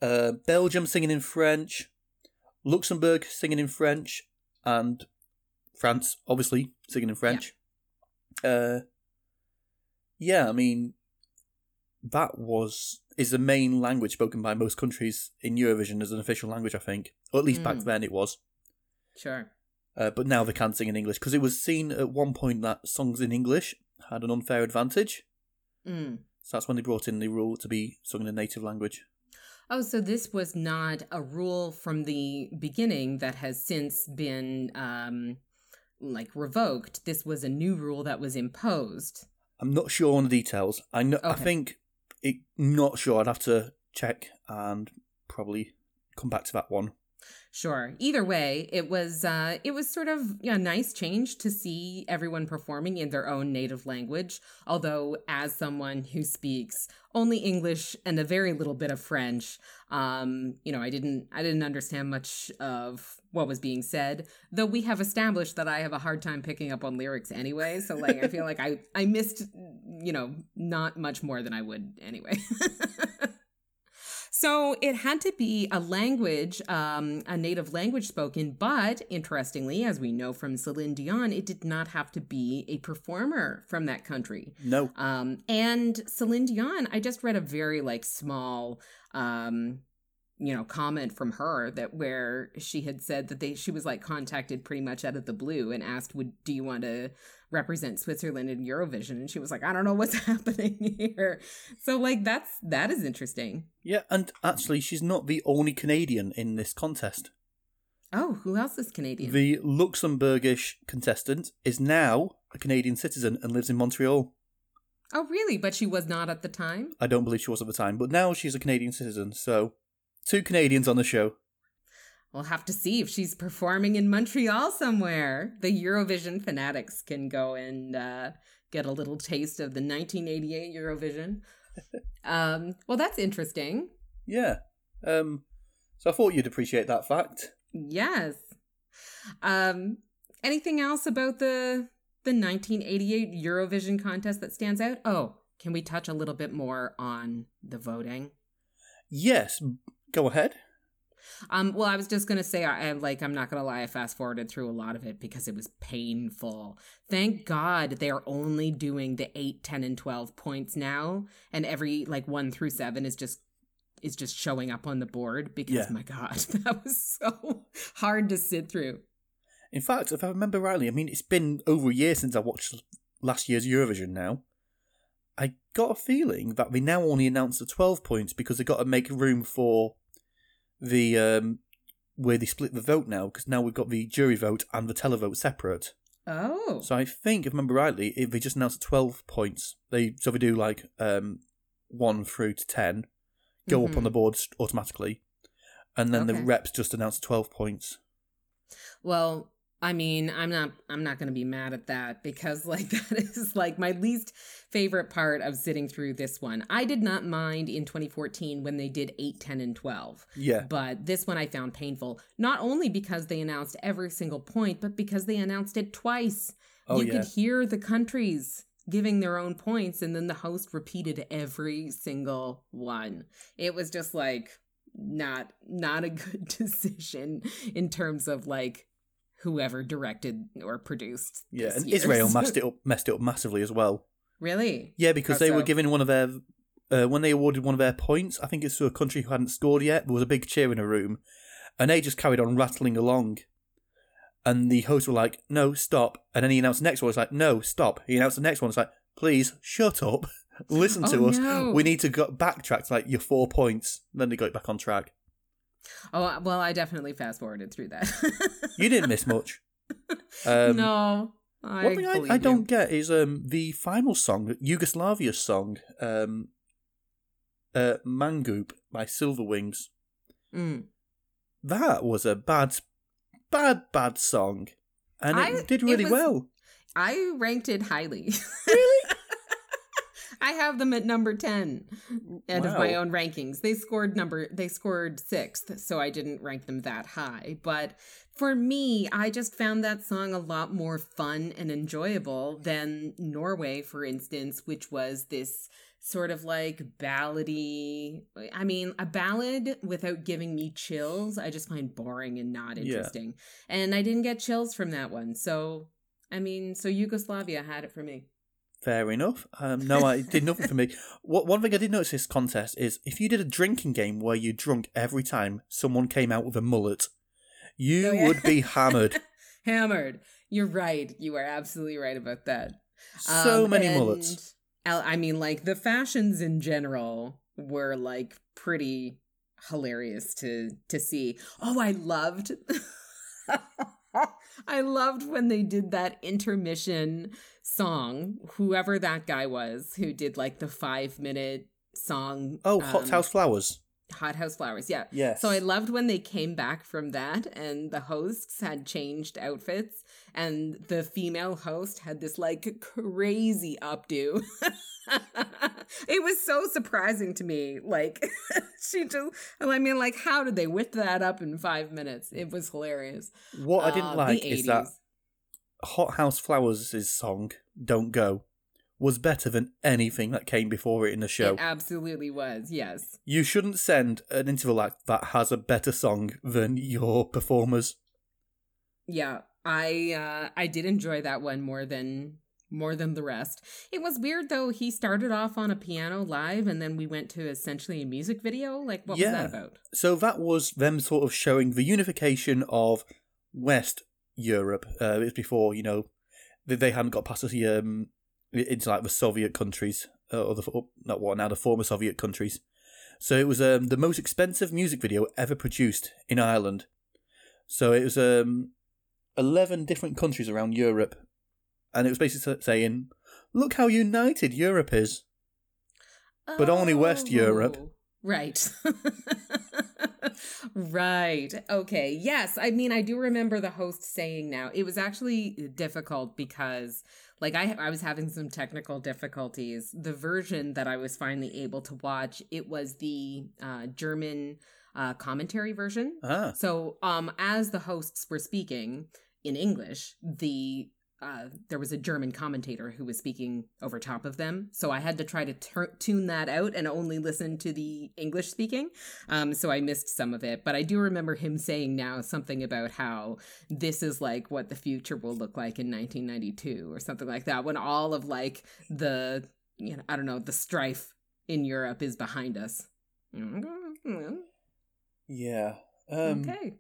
[SPEAKER 1] uh, Belgium singing in French, Luxembourg singing in French, and France obviously singing in French. Yeah. Uh, yeah, I mean that was is the main language spoken by most countries in Eurovision as an official language, I think, or at least back
[SPEAKER 2] Mm.
[SPEAKER 1] then it was.
[SPEAKER 2] sure.
[SPEAKER 1] Uh, but now they can sing in English because it was seen at one point that songs in English had an unfair advantage.
[SPEAKER 2] Mm.
[SPEAKER 1] So that's when they brought in the rule to be sung in a native language.
[SPEAKER 2] Oh, so this was not a rule from the beginning that has since been um like revoked. This was a new rule that was imposed.
[SPEAKER 1] I'm not sure on the details. I know. I think it. Not sure. I'd have to check and probably come back to that one.
[SPEAKER 2] Sure. Either way, it was uh it was sort of a nice change to see everyone performing in their own native language. Although as someone who speaks only English and a very little bit of French, um, you know, I didn't I didn't understand much of what was being said, though we have established that I have a hard time picking up on lyrics anyway, so like I feel like I I missed, you know, not much more than I would anyway. So it had to be a language, um, a native language spoken, but interestingly, as we know from Celine Dion, it did not have to be a performer from that country.
[SPEAKER 1] No.
[SPEAKER 2] Um, and Celine Dion, I just read a very like small, um, you know, comment from her that where she had said that they she was like contacted pretty much out of the blue and asked, "Would do you want to represent Switzerland in Eurovision?" And she was like, "I don't know what's happening here." So like that's that is interesting.
[SPEAKER 1] Yeah, and actually, she's not the only Canadian in this contest.
[SPEAKER 2] Oh, who else is Canadian?
[SPEAKER 1] The Luxembourgish contestant is now a Canadian citizen and lives in Montreal.
[SPEAKER 2] oh, really? But she was not at the time.
[SPEAKER 1] I don't believe she was at the time, but now she's a Canadian citizen. So, two Canadians on the show.
[SPEAKER 2] We'll have to see if she's performing in Montreal somewhere. The Eurovision fanatics can go and uh, get a little taste of the 1988 Eurovision. um, well, that's interesting.
[SPEAKER 1] Yeah. Um. So I thought you'd appreciate that fact.
[SPEAKER 2] Yes. Um, anything else about the the 1988 Eurovision contest that stands out? Oh, can we touch a little bit more on the voting?
[SPEAKER 1] Yes. Go ahead.
[SPEAKER 2] Um, well, I was just gonna say, I, I like, I'm not gonna lie, I fast forwarded through a lot of it because it was painful. Thank God they are only doing the 8, 10, and 12 points now, and every like one through seven is just is just showing up on the board because
[SPEAKER 1] Yeah.
[SPEAKER 2] my God, that was so hard to sit through.
[SPEAKER 1] In fact, if I remember rightly, I mean, it's been over a year since I watched last year's Eurovision now. I got a feeling that they now only announced the 12 points because they got to make room for the um, where they split the vote now because now we've got the jury vote and the televote separate.
[SPEAKER 2] Oh.
[SPEAKER 1] So I think, if I remember rightly, if they just announced 12 points. They so they do like um, one through to 10, go up on the board automatically, and then the reps just announce 12 points.
[SPEAKER 2] Well, I mean, I'm not I'm not going to be mad at that because like that is like my least favorite part of sitting through this one. I did not mind in 2014 when they did 8, 10 and 12.
[SPEAKER 1] Yeah,
[SPEAKER 2] But this one I found painful, not only because they announced every single point, but because they announced it twice.
[SPEAKER 1] oh
[SPEAKER 2] you
[SPEAKER 1] yeah,
[SPEAKER 2] could hear the countries giving their own points, and then the host repeated every single one. It was just like not not a good decision in terms of like whoever directed or produced.
[SPEAKER 1] yeah.
[SPEAKER 2] this
[SPEAKER 1] And
[SPEAKER 2] year's.
[SPEAKER 1] Israel messed it up, messed it up massively as well.
[SPEAKER 2] really?
[SPEAKER 1] Yeah, because they were
[SPEAKER 2] so?
[SPEAKER 1] given one of their uh, when they awarded one of their points. I think it's to a country who hadn't scored yet. There was a big cheer in a room, and they just carried on rattling along. And the hosts were like, "No, stop!" And then he announced the next one. It's like, "No, stop!" He announced the next one. It's like, "Please, shut up! Listen to
[SPEAKER 2] Oh,
[SPEAKER 1] us.
[SPEAKER 2] no.
[SPEAKER 1] We need to go backtrack to like your four points." Then they got it back on track.
[SPEAKER 2] Oh well, I definitely fast forwarded through that.
[SPEAKER 1] You didn't miss much. Um,
[SPEAKER 2] no. I
[SPEAKER 1] One thing I, I don't get is um the final song, Yugoslavia's song, um, uh, Mangup by Silverwings.
[SPEAKER 2] Mm.
[SPEAKER 1] That was a bad, bad, bad song, and it
[SPEAKER 2] I-
[SPEAKER 1] did
[SPEAKER 2] it
[SPEAKER 1] really
[SPEAKER 2] was-
[SPEAKER 1] well.
[SPEAKER 2] I ranked it highly.
[SPEAKER 1] Really?
[SPEAKER 2] I have them at number 10 out of my own rankings. They scored number they scored 6th, so I didn't rank them that high, but for me, I just found that song a lot more fun and enjoyable than Norway, for instance, which was this sort of like ballady. I mean, a ballad without giving me chills, I just find boring and not
[SPEAKER 1] Yeah.
[SPEAKER 2] interesting. And I didn't get chills from that one. So, I mean, so Yugoslavia had it for me.
[SPEAKER 1] Fair enough. Um, no, I did nothing for me. What one thing I did notice this contest is if you did a drinking game where you drunk every time someone came out with a mullet, you
[SPEAKER 2] Oh, yeah.
[SPEAKER 1] would be hammered.
[SPEAKER 2] Hammered. You're right. You are absolutely right about that.
[SPEAKER 1] so
[SPEAKER 2] Um,
[SPEAKER 1] many mullets.
[SPEAKER 2] I mean, like the fashions in general were like pretty hilarious to to see. Oh, I loved. I loved when they did that intermission song. Whoever that guy was who did like the five minute song.
[SPEAKER 1] Oh, Hot
[SPEAKER 2] um,
[SPEAKER 1] House Flowers.
[SPEAKER 2] Hothouse Flowers. Yeah.
[SPEAKER 1] Yes.
[SPEAKER 2] So I loved when they came back from that and the hosts had changed outfits and the female host had this like crazy updo. it was so surprising to me. Like she just I mean like how did they whip that up in 5 minutes? It was hilarious.
[SPEAKER 1] What I didn't
[SPEAKER 2] Uh,
[SPEAKER 1] like is that
[SPEAKER 2] 80s.
[SPEAKER 1] Hothouse Flowers' song "Don't Go" was better than anything that came before it in the show.
[SPEAKER 2] It absolutely was. Yes.
[SPEAKER 1] you shouldn't send an interval act that has a better song than your performers.
[SPEAKER 2] Yeah, I uh I did enjoy that one more than more than the rest. It was weird though. He started off on a piano live and then we went to essentially a music video. Like what was that about?
[SPEAKER 1] So that was them sort of showing the unification of West Europe. Uh, it was before you know they, they hadn't got past the um into like the Soviet countries uh, or the oh, not what now the former Soviet countries. So it was um the most expensive music video ever produced in Ireland. So it was um eleven different countries around Europe, and it was basically saying, "Look how united Europe is." But only West Europe.
[SPEAKER 2] Oh, Right. right. Okay. Yes. I mean, I do remember the host saying now it was actually difficult because, like, I I was having some technical difficulties. The version that I was finally able to watch it was the uh, German uh, commentary version.
[SPEAKER 1] Ah,
[SPEAKER 2] So, um, as the hosts were speaking in English, the uh, there was a German commentator who was speaking over top of them. So I had to try to tur- tune that out and only listen to the English speaking. Um, so I missed some of it. But I do remember him saying now something about how this is like what the future will look like in 1992 or something like that, when all of like the, you know, I don't know, the strife in Europe is behind us.
[SPEAKER 1] yeah. Um,
[SPEAKER 2] okay.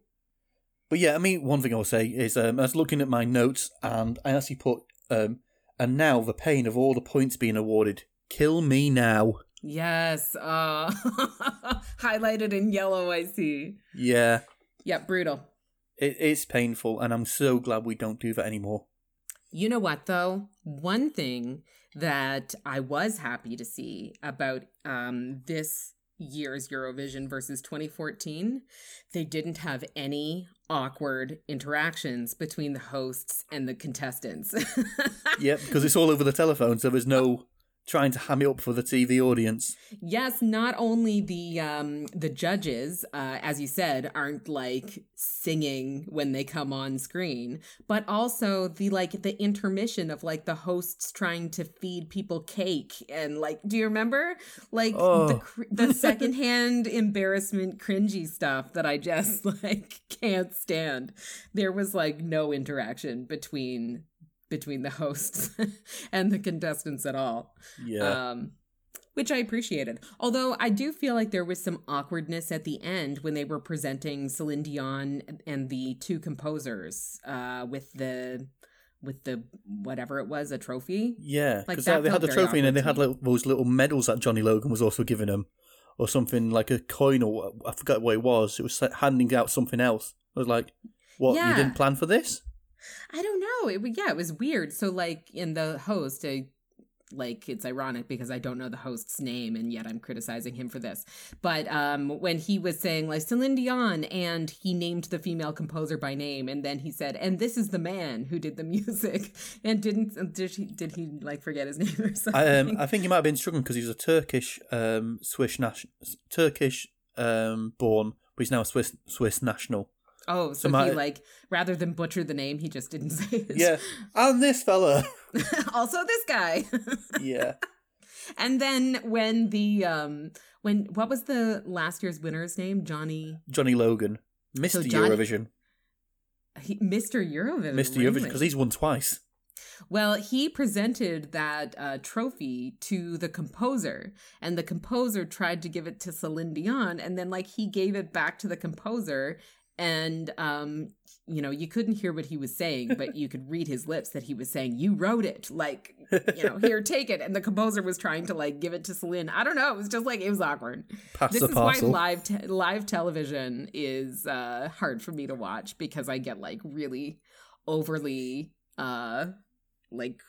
[SPEAKER 1] But yeah, I mean, one thing I'll say is um, I was looking at my notes and I actually put, um, and now the pain of all the points being awarded Kill Me Now.
[SPEAKER 2] Yes. Uh, highlighted in yellow, I see.
[SPEAKER 1] Yeah,
[SPEAKER 2] Yep, brutal.
[SPEAKER 1] it's painful, and I'm so glad we don't do that anymore.
[SPEAKER 2] You know what, though? One thing that I was happy to see about um, this year's Eurovision versus 2014, they didn't have any awkward interactions between the hosts and the contestants.
[SPEAKER 1] Yep, because it's all over the telephone, so there's no trying to ham it up for the TV audience.
[SPEAKER 2] Yes, not only the um the judges, uh, as you said, aren't like singing when they come on screen, but also the like the intermission of like the hosts trying to feed people cake and like, do you remember like the
[SPEAKER 1] Oh.
[SPEAKER 2] cr- the secondhand embarrassment cringy stuff that I just like can't stand. There was like no interaction between between the hosts and the contestants at all
[SPEAKER 1] Yeah,
[SPEAKER 2] um, which I appreciated. Although I do feel like there was some awkwardness at the end when they were presenting Celine Dion and the two composers uh, with the with the whatever it was a trophy.
[SPEAKER 1] yeah, because
[SPEAKER 2] that
[SPEAKER 1] they had the trophy, and then they had like, those little medals that Johnny Logan was also giving them, or something like a coin, or I forgot what it was. It was like handing out something else. I was like, "What?
[SPEAKER 2] Yeah.
[SPEAKER 1] You didn't plan for this?"
[SPEAKER 2] I don't know. It yeah, it was weird. So like in the host, I like it's ironic because I don't know the host's name and yet I'm criticizing him for this. But um when he was saying like Celine Dion and he named the female composer by name and then he said and this is the man who did the music and didn't did he did he like forget his name or something?
[SPEAKER 1] I, um, I think he might have been struggling because he's a Turkish, um, Swiss nation, Turkish um, born, but he's now a Swiss Swiss national.
[SPEAKER 2] Oh, so,
[SPEAKER 1] so
[SPEAKER 2] he like rather than butcher the name, he just didn't say it.
[SPEAKER 1] Yeah, and this fella.
[SPEAKER 2] also this guy.
[SPEAKER 1] yeah,
[SPEAKER 2] And then when the um when what was the last year's winner's name? Johnny
[SPEAKER 1] Johnny Logan, Mister
[SPEAKER 2] Johnny-
[SPEAKER 1] Eurovision,
[SPEAKER 2] he, Mr. Eurovision.
[SPEAKER 1] Mister
[SPEAKER 2] really?
[SPEAKER 1] Eurovision, because he's won twice.
[SPEAKER 2] Well, he presented that uh, trophy to the composer, and the composer tried to give it to Celine Dion, and then like he gave it back to the composer, and um, you know, you couldn't hear what he was saying, but you could read his lips that he was saying, "You wrote it, like you know, here, take it." And the composer was trying to like give it to Celine. I don't know. It was just like it was awkward.
[SPEAKER 1] Pass
[SPEAKER 2] this is
[SPEAKER 1] parcel.
[SPEAKER 2] why live te- live television is uh, hard for me to watch because I get like really overly uh like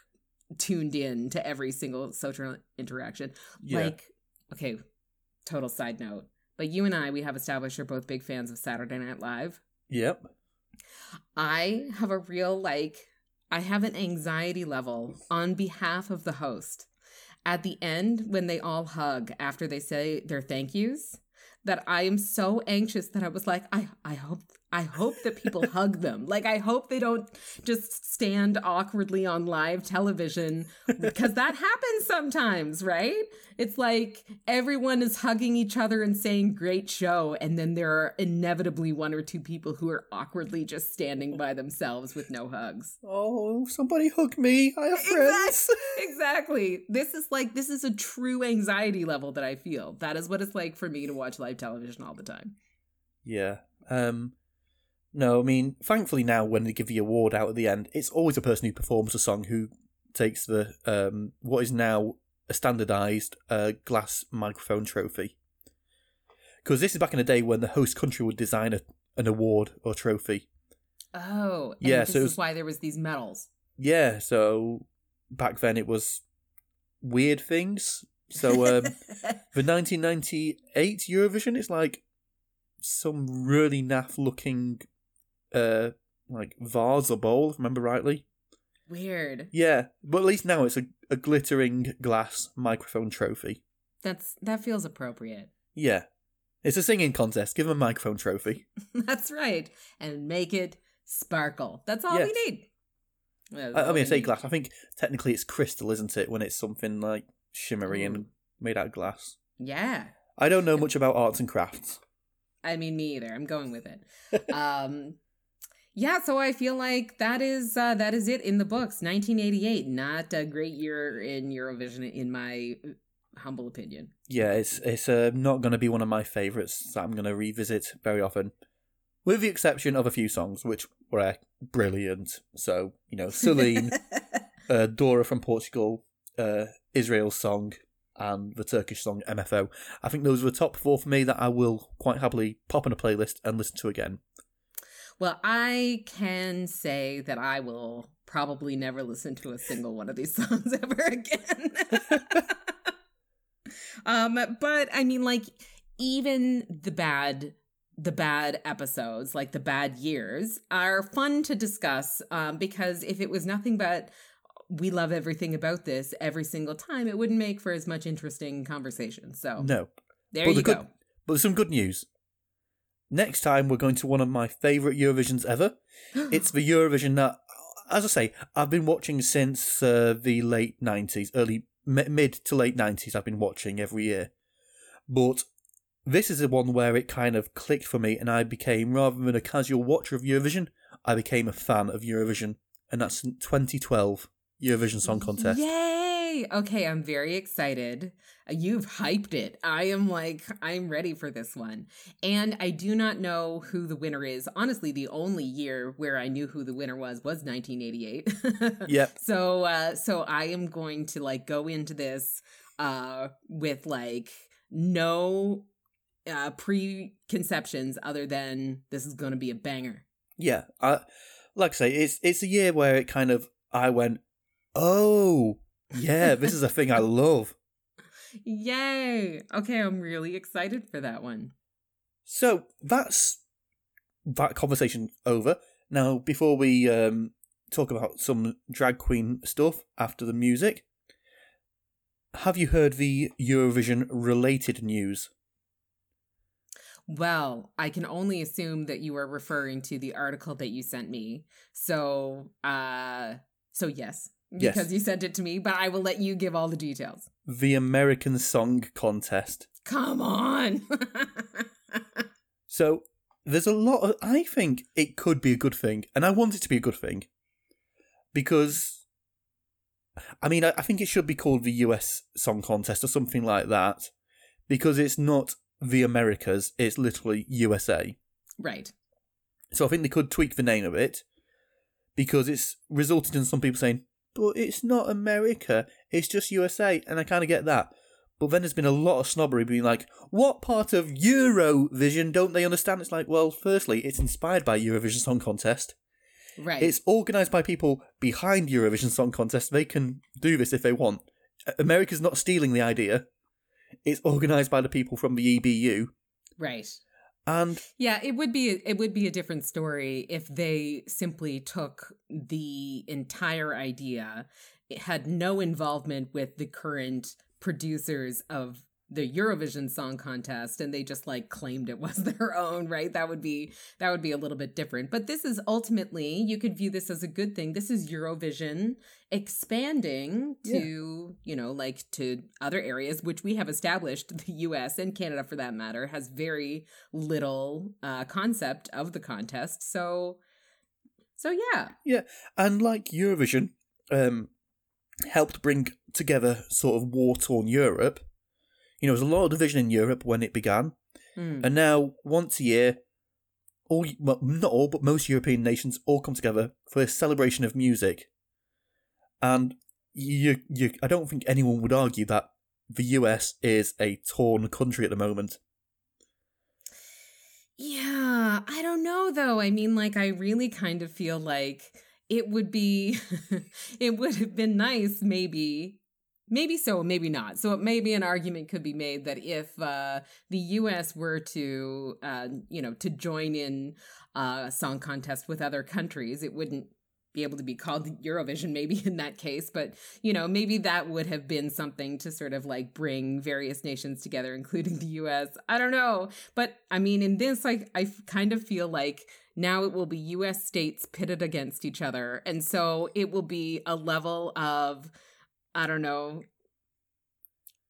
[SPEAKER 2] tuned in to every single social interaction.
[SPEAKER 1] Yeah.
[SPEAKER 2] Like okay, total side note. But you and I, we have established are both big fans of Saturday Night Live.
[SPEAKER 1] Yep.
[SPEAKER 2] I have a real like I have an anxiety level on behalf of the host. At the end when they all hug after they say their thank yous that I am so anxious that I was like I I hope I hope that people hug them. Like I hope they don't just stand awkwardly on live television because that happens sometimes, right? It's like everyone is hugging each other and saying great show and then there are inevitably one or two people who are awkwardly just standing by themselves with no hugs.
[SPEAKER 1] Oh, somebody hug me! I have friends.
[SPEAKER 2] exactly. This is like this is a true anxiety level that I feel. That is what it's like for me to watch live television all the time.
[SPEAKER 1] Yeah. Um. No, I mean, thankfully now when they give the award out at the end, it's always a person who performs the song who takes the um what is now a standardized uh, glass microphone trophy. Because this is back in the day when the host country would design a, an award or trophy.
[SPEAKER 2] Oh,
[SPEAKER 1] Yeah,
[SPEAKER 2] this
[SPEAKER 1] so it
[SPEAKER 2] is
[SPEAKER 1] was-
[SPEAKER 2] why there was these medals.
[SPEAKER 1] Yeah, so back then it was weird things. So um, the 1998 Eurovision is like some really naff looking uh like vase or bowl, if I remember rightly.
[SPEAKER 2] Weird.
[SPEAKER 1] Yeah, but at least now it's a, a glittering glass microphone trophy.
[SPEAKER 2] That's that feels appropriate.
[SPEAKER 1] Yeah. It's a singing contest. Give them a microphone trophy.
[SPEAKER 2] That's right. And make it sparkle. That's all
[SPEAKER 1] Yes.
[SPEAKER 2] we need. That's
[SPEAKER 1] I, I mean, I say
[SPEAKER 2] need.
[SPEAKER 1] glass. I think technically it's crystal, isn't it? When it's something like shimmery and made out of glass.
[SPEAKER 2] Yeah.
[SPEAKER 1] I don't know much about arts and crafts.
[SPEAKER 2] I mean, me either. I'm going with it. um, yeah. So I feel like that is uh, that is it in the books. 1988, not a great year in Eurovision, in my humble opinion.
[SPEAKER 1] Yeah, it's it's uh, not going to be one of my favourites that I'm going to revisit very often, with the exception of a few songs which were brilliant. So you know, Celine, uh, Dora from Portugal, uh, Israel's song, and the Turkish song MFO. I think those are the top four for me that I will quite happily pop on a playlist and listen to again.
[SPEAKER 2] Well, I can say that I will probably never listen to a single one of these songs ever again. um, but I mean, like, even the bad the bad episodes like the bad years are fun to discuss um, because if it was nothing but we love everything about this every single time it wouldn't make for as much interesting conversation so
[SPEAKER 1] No.
[SPEAKER 2] there
[SPEAKER 1] But
[SPEAKER 2] you
[SPEAKER 1] the good-
[SPEAKER 2] go
[SPEAKER 1] But some good news. Next time, we're going to one of my favourite Eurovisions ever. It's the Eurovision that, as I say, I've been watching since uh, the late 90s, early, m- mid to late 90s, I've been watching every year. But this is the one where it kind of clicked for me, and I became, rather than a casual watcher of Eurovision, I became a fan of Eurovision. And that's 2012 Eurovision Song Contest.
[SPEAKER 2] Yay! Okay, I'm very excited. Uh, You've hyped it. I am like, I'm ready for this one. And I do not know who the winner is. Honestly, the only year where I knew who the winner was was 1988.
[SPEAKER 1] Yep.
[SPEAKER 2] So, uh, so I am going to like go into this uh with like no uh preconceptions other than this is going to be a banger.
[SPEAKER 1] Yeah, I like I say, it's it's a year where it kind of I went, oh yeah, this is a thing I love.
[SPEAKER 2] Yay! Okay, I'm really excited for that one.
[SPEAKER 1] So that's that conversation over. Now, before we um, talk about some drag queen stuff after the music, have you heard the Eurovision related news?
[SPEAKER 2] Well, I can only assume that you are referring to the article that you sent me. So, uh, so yes,
[SPEAKER 1] Yes.
[SPEAKER 2] because you sent it to me, but I will let you give all the details.
[SPEAKER 1] The American Song Contest.
[SPEAKER 2] Come on.
[SPEAKER 1] So there's a lot of. I think it could be a good thing, and I want it to be a good thing because. I mean, I, I think it should be called the US Song Contest or something like that because it's not the Americas, it's literally USA.
[SPEAKER 2] right.
[SPEAKER 1] So I think they could tweak the name of it because it's resulted in some people saying, but it's not America, it's just USA. And I kind of get that. But then there's been a lot of snobbery being like, what part of Eurovision don't they understand? It's like, well, firstly, it's inspired by Eurovision Song Contest.
[SPEAKER 2] Right.
[SPEAKER 1] It's organised by people behind Eurovision Song Contest. They can do this if they want. America's not stealing the idea. It's organised by the people from the EBU.
[SPEAKER 2] right.
[SPEAKER 1] And
[SPEAKER 2] Yeah, it would be it would be a different story if they simply took the entire idea, it had no involvement with the current producers of the Eurovision Song Contest and they just like claimed it was their own, right? That would be that would be a little bit different. But this is ultimately you could view this as a good thing. This is Eurovision expanding to, you know, like to other areas which we have established the US and Canada for that matter has very little uh concept of the contest. So so yeah. yeah.
[SPEAKER 1] and like Eurovision, um, helped bring together sort of war torn Europe. You know, there was a lot of division in Europe when it began,
[SPEAKER 2] Mm.
[SPEAKER 1] and now once a year, all well, not all, but most European nations all come together for a celebration of music. And you, you, I don't think anyone would argue that the US is a torn country at the moment.
[SPEAKER 2] Yeah, I don't know though. I mean, like, I really kind of feel like it would be, it would have been nice, maybe, maybe so, maybe not. So maybe an argument could be made that if uh, the U.S. were to, uh, you know, to join in uh, a song contest with other countries, it wouldn't be able to be called Eurovision maybe in that case but you know maybe that would have been something to sort of like bring various nations together including the US I don't know but I mean in this like I kind of feel like now it will be US states pitted against each other and so it will be a level of I don't know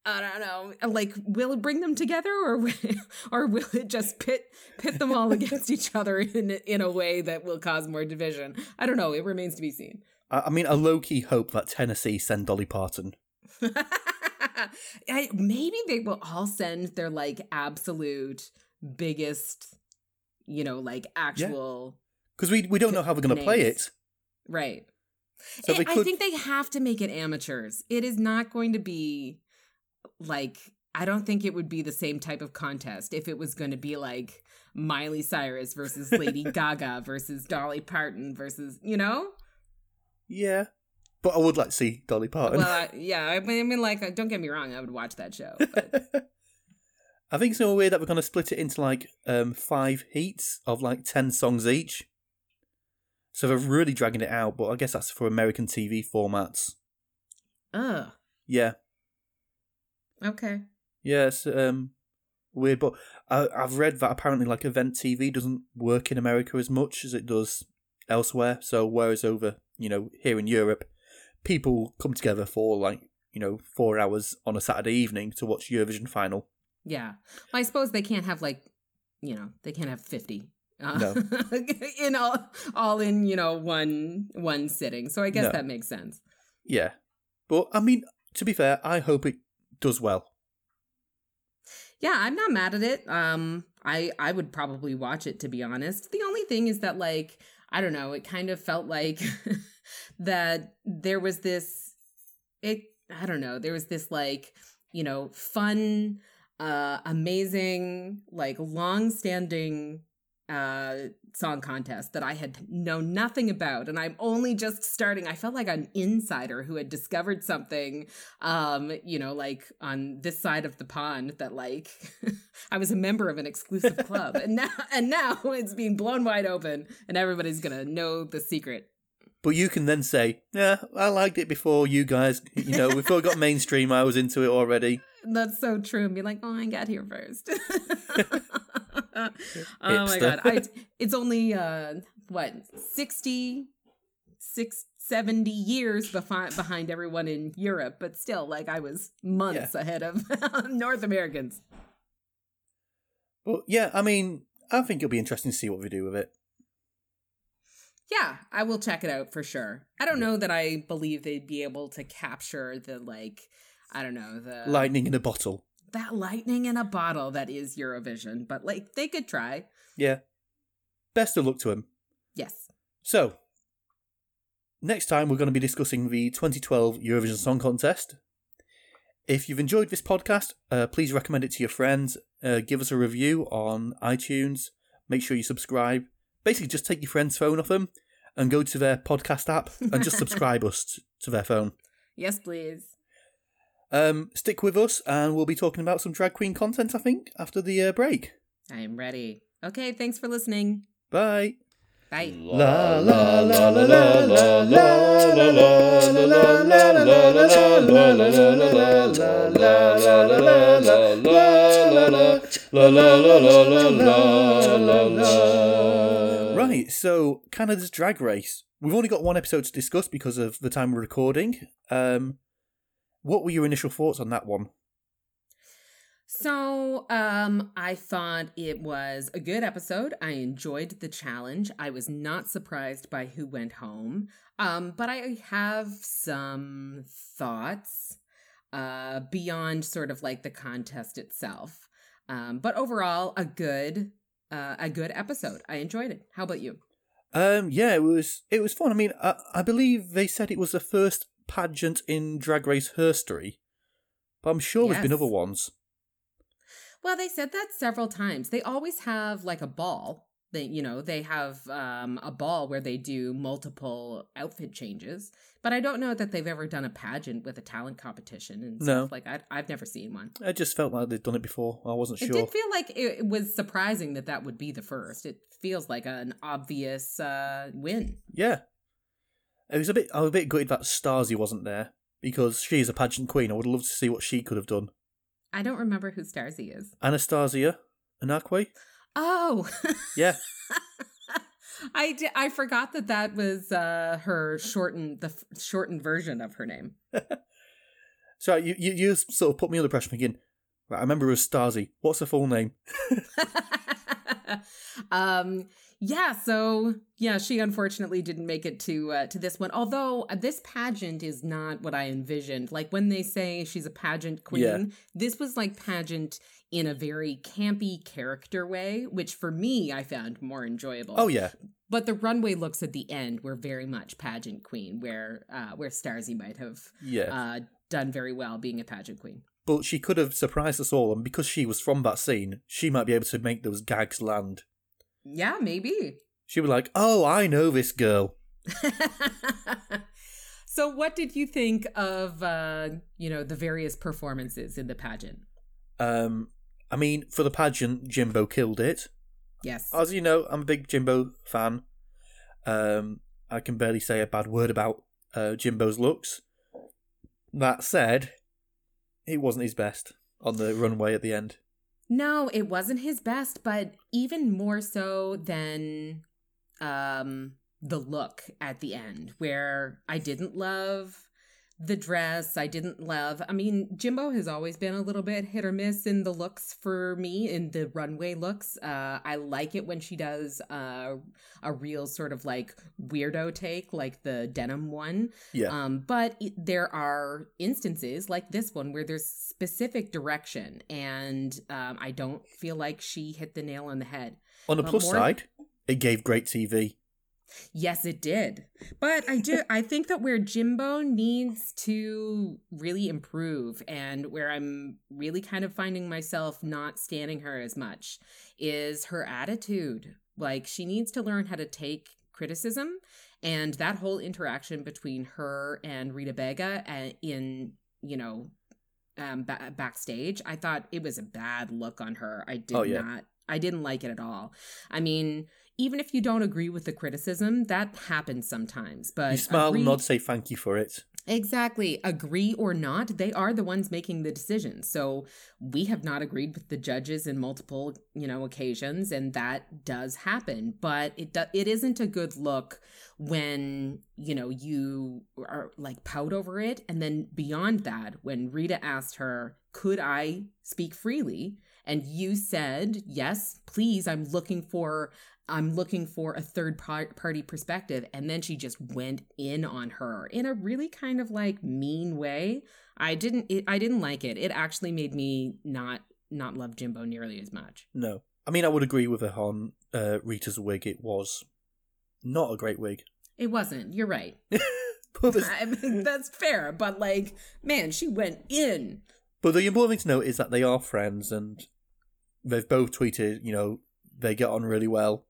[SPEAKER 2] I don't know. Like, will it bring them together, or will- or will it just pit pit them all against each other in in a way that will cause more division? I don't know. It remains to be seen.
[SPEAKER 1] I, mean, a low key hope that Tennessee send Dolly Parton.
[SPEAKER 2] I, maybe they will all send their like absolute biggest, you know, like actual
[SPEAKER 1] Because we, we don't know how we're going to play it.
[SPEAKER 2] right.
[SPEAKER 1] So
[SPEAKER 2] I-
[SPEAKER 1] they
[SPEAKER 2] I think they have to make it amateurs. It is not going to be like I don't think it would be the same type of contest if it was going to be like Miley Cyrus versus Lady Gaga versus Dolly Parton versus, you know?
[SPEAKER 1] Yeah. But I would like to see Dolly Parton.
[SPEAKER 2] Well, I, yeah, I mean, I mean, like, don't get me wrong, I would watch that show. But
[SPEAKER 1] I think it's so weird that we're going to split it into like um, five heats of like 10 songs each. So they're really dragging it out, but I guess that's for American TV formats.
[SPEAKER 2] ugh,
[SPEAKER 1] Yeah.
[SPEAKER 2] okay.
[SPEAKER 1] Yeah, it's um, weird. But I, I've read that apparently like event TV doesn't work in America as much as it does elsewhere. So whereas over, you know, here in Europe, people come together for like, you know, four hours on a Saturday evening to watch Eurovision final.
[SPEAKER 2] Yeah. Well, I suppose they can't have like, you know, they can't have 50. Uh,
[SPEAKER 1] No.
[SPEAKER 2] in all, all in, you know, one one sitting. So I guess
[SPEAKER 1] No.
[SPEAKER 2] that makes sense.
[SPEAKER 1] Yeah. But I mean, to be fair, I hope it does well.
[SPEAKER 2] Yeah, I'm not mad at it. Um, I I would probably watch it to be honest. The only thing is that like I don't know, it kind of felt like that there was this it I don't know, there was this like, you know, fun, uh amazing, like long-standing uh song contest that I had known nothing about and I'm only just starting. I felt like an insider who had discovered something um you know like on this side of the pond that like I was a member of an exclusive club and now and now it's being blown wide open and everybody's going to know the secret.
[SPEAKER 1] But you can then say, yeah, I liked it before you guys. You know, before it got mainstream, I was into it already.
[SPEAKER 2] That's so true and be like, "Oh, I got here first. oh my god. I it's only uh what 60 six, 70 years behind behind everyone in Europe, but still like I was months ahead of North Americans.
[SPEAKER 1] well yeah, I mean, I think it'll be interesting to see what we do with it.
[SPEAKER 2] Yeah, I will check it out for sure. I don't know that I believe they'd be able to capture the like I don't know, the
[SPEAKER 1] Lightning in a bottle.
[SPEAKER 2] That lightning in a bottle that is Eurovision, but like they could try.
[SPEAKER 1] Yeah. Best of luck to him.
[SPEAKER 2] Yes.
[SPEAKER 1] So, next time we're going to be discussing the 2012 Eurovision Song Contest. If you've enjoyed this podcast, uh, please recommend it to your friends. Uh, give us a review on iTunes. Make sure you subscribe. Basically, just take your friend's phone off them and go to their podcast app and just subscribe us to their phone.
[SPEAKER 2] Yes, please.
[SPEAKER 1] Um, stick with us, and we'll be talking about some drag queen content. I think after the uh, break.
[SPEAKER 2] I am ready. Okay, thanks for listening.
[SPEAKER 1] Bye.
[SPEAKER 2] Bye.
[SPEAKER 1] La la la la la la la la la la la la la Right, so Canada's Drag Race. We've only got one episode to discuss because of the time we're recording. Um, what were your initial thoughts on that one?
[SPEAKER 2] So, um, I thought it was a good episode. I enjoyed the challenge. I was not surprised by who went home. Um, but I have some thoughts uh beyond sort of like the contest itself. Um, but overall, a good uh, a good episode. I enjoyed it. How about you?
[SPEAKER 1] Um, yeah, it was it was fun. I mean, I, I believe they said it was the first pageant in Drag Race history, but I'm sure there's been other ones.
[SPEAKER 2] Well, they said that several times. They always have like a ball. They, you know, they have um, a ball where they do multiple outfit changes. But I don't know that they've ever done a pageant with a talent competition and
[SPEAKER 1] No.
[SPEAKER 2] stuff like I, I've never seen one.
[SPEAKER 1] I just felt like they'd done it before. I wasn't
[SPEAKER 2] It
[SPEAKER 1] sure.
[SPEAKER 2] It did feel like it, it was surprising that that would be the first. It feels like an obvious uh, win.
[SPEAKER 1] Yeah, it was a bit. I was a bit gutted that Stasi wasn't there because she is a pageant queen. I would love to see what she could have done.
[SPEAKER 2] I don't remember who Starzy is.
[SPEAKER 1] Anastarzia Anakwe.
[SPEAKER 2] Oh,
[SPEAKER 1] Yeah,
[SPEAKER 2] I, I forgot that that was uh, her shortened the f- shortened version of her name.
[SPEAKER 1] so you you, you sort of put me under pressure again. Right, I remember her as Stasi. What's her full name?
[SPEAKER 2] um yeah so yeah she unfortunately didn't make it to uh, to this one although uh, this pageant is not what i envisioned like when they say she's a pageant queen
[SPEAKER 1] Yeah.
[SPEAKER 2] this was like pageant in a very campy character way which for me i found more enjoyable
[SPEAKER 1] Oh yeah,
[SPEAKER 2] but the runway looks at the end were very much pageant queen where uh where starzy might have
[SPEAKER 1] yeah.
[SPEAKER 2] uh done very well being a pageant queen
[SPEAKER 1] but she could have surprised us all, and because she was from that scene, she might be able to make those gags land.
[SPEAKER 2] Yeah, maybe.
[SPEAKER 1] She'd be like, "Oh, I know this girl."
[SPEAKER 2] so, what did you think of, uh, you know, the various performances in the pageant?
[SPEAKER 1] Um, I mean, for the pageant, Jimbo killed it.
[SPEAKER 2] Yes.
[SPEAKER 1] As you know, I'm a big Jimbo fan. Um, I can barely say a bad word about uh, Jimbo's looks. That said, it wasn't his best on the runway at the end.
[SPEAKER 2] No, it wasn't his best, but even more so than um the look at the end where I didn't love the dress I didn't love. I mean, Jimbo has always been a little bit hit or miss in the looks for me, in the runway looks. Uh, I like it when she does uh, a real sort of like weirdo take, like the denim one.
[SPEAKER 1] Yeah.
[SPEAKER 2] Um, but it, there are instances like this one where there's specific direction, and um, I don't feel like she hit the nail on the head.
[SPEAKER 1] On the
[SPEAKER 2] But
[SPEAKER 1] plus
[SPEAKER 2] more-
[SPEAKER 1] side, it gave great TV.
[SPEAKER 2] Yes, it did. But I do I think that where Jimbo needs to really improve and where I'm really kind of finding myself not standing her as much is her attitude. Like she needs to learn how to take criticism and that whole interaction between her and Rita Baga uh, in, you know, um ba- backstage, I thought it was a bad look on her. I did
[SPEAKER 1] Oh, yeah.
[SPEAKER 2] not I didn't like it at all. I mean, even if you don't agree with the criticism, that happens sometimes. But
[SPEAKER 1] you smile
[SPEAKER 2] agree-
[SPEAKER 1] and nod, say thank you for it.
[SPEAKER 2] Exactly. Agree or not, they are the ones making the decisions. So we have not agreed with the judges in multiple, you know, occasions, and that does happen. But it do- it isn't a good look when you know you are like pout over it, and then beyond that, when Rita asked her, "Could I speak freely?" and you said, "Yes, please. I'm looking for." I'm looking for a third party perspective. And then she just went in on her in a really kind of like mean way. I didn't, it, I didn't like it. It actually made me not, not love Jimbo nearly as much.
[SPEAKER 1] No. I mean, I would agree with her on uh, Rita's wig. It was not a great wig.
[SPEAKER 2] It wasn't. You're right. I mean, that's fair. But like, man, she went in.
[SPEAKER 1] but the important thing to note is that they are friends and they've both tweeted, you know, they get on really well.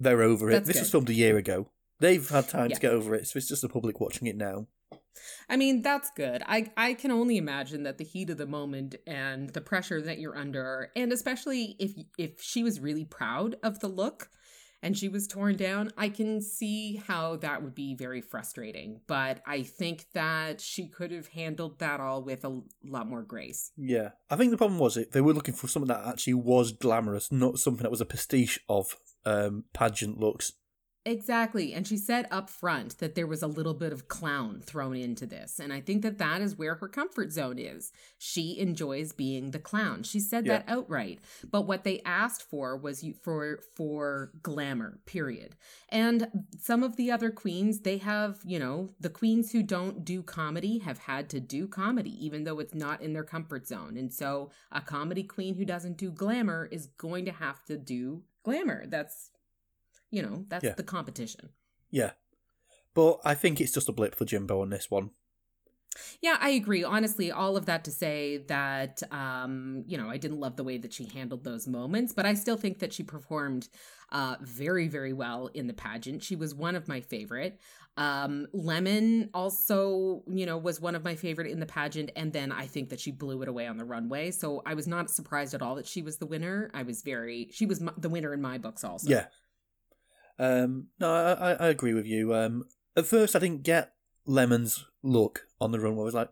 [SPEAKER 1] They're over it.
[SPEAKER 2] That's
[SPEAKER 1] this
[SPEAKER 2] good.
[SPEAKER 1] was filmed a year ago. They've had time
[SPEAKER 2] Yeah.
[SPEAKER 1] to get over it, so it's just the public watching it now.
[SPEAKER 2] I mean, that's good. I I can only imagine that the heat of the moment and the pressure that you're under, and especially if if she was really proud of the look and she was torn down, I can see how that would be very frustrating. But I think that she could have handled that all with a lot more grace.
[SPEAKER 1] Yeah. I think the problem was it they were looking for something that actually was glamorous, not something that was a pastiche of um, pageant looks.
[SPEAKER 2] Exactly. And she said up front that there was a little bit of clown thrown into this. And I think that that is where her comfort zone is. She enjoys being the clown. She said
[SPEAKER 1] Yeah.
[SPEAKER 2] that outright. But what they asked for was for for glamour, period. And some of the other queens, they have, you know, the queens who don't do comedy have had to do comedy even though it's not in their comfort zone. And so a comedy queen who doesn't do glamour is going to have to do glamour. That's you know, that's
[SPEAKER 1] Yeah.
[SPEAKER 2] the competition.
[SPEAKER 1] Yeah. But I think it's just a blip for Jimbo on this one.
[SPEAKER 2] Yeah, I agree. Honestly, all of that to say that, um, you know, I didn't love the way that she handled those moments, but I still think that she performed uh, very, very well in the pageant. She was one of my favorite. Um, Lemon also, you know, was one of my favorite in the pageant, and then I think that she blew it away on the runway. So I was not surprised at all that she was the winner. I was very, she was the winner in my books also.
[SPEAKER 1] Yeah. Um, no, I, I, agree with you. Um, at first, I didn't get Lemon's look on the runway. I was like,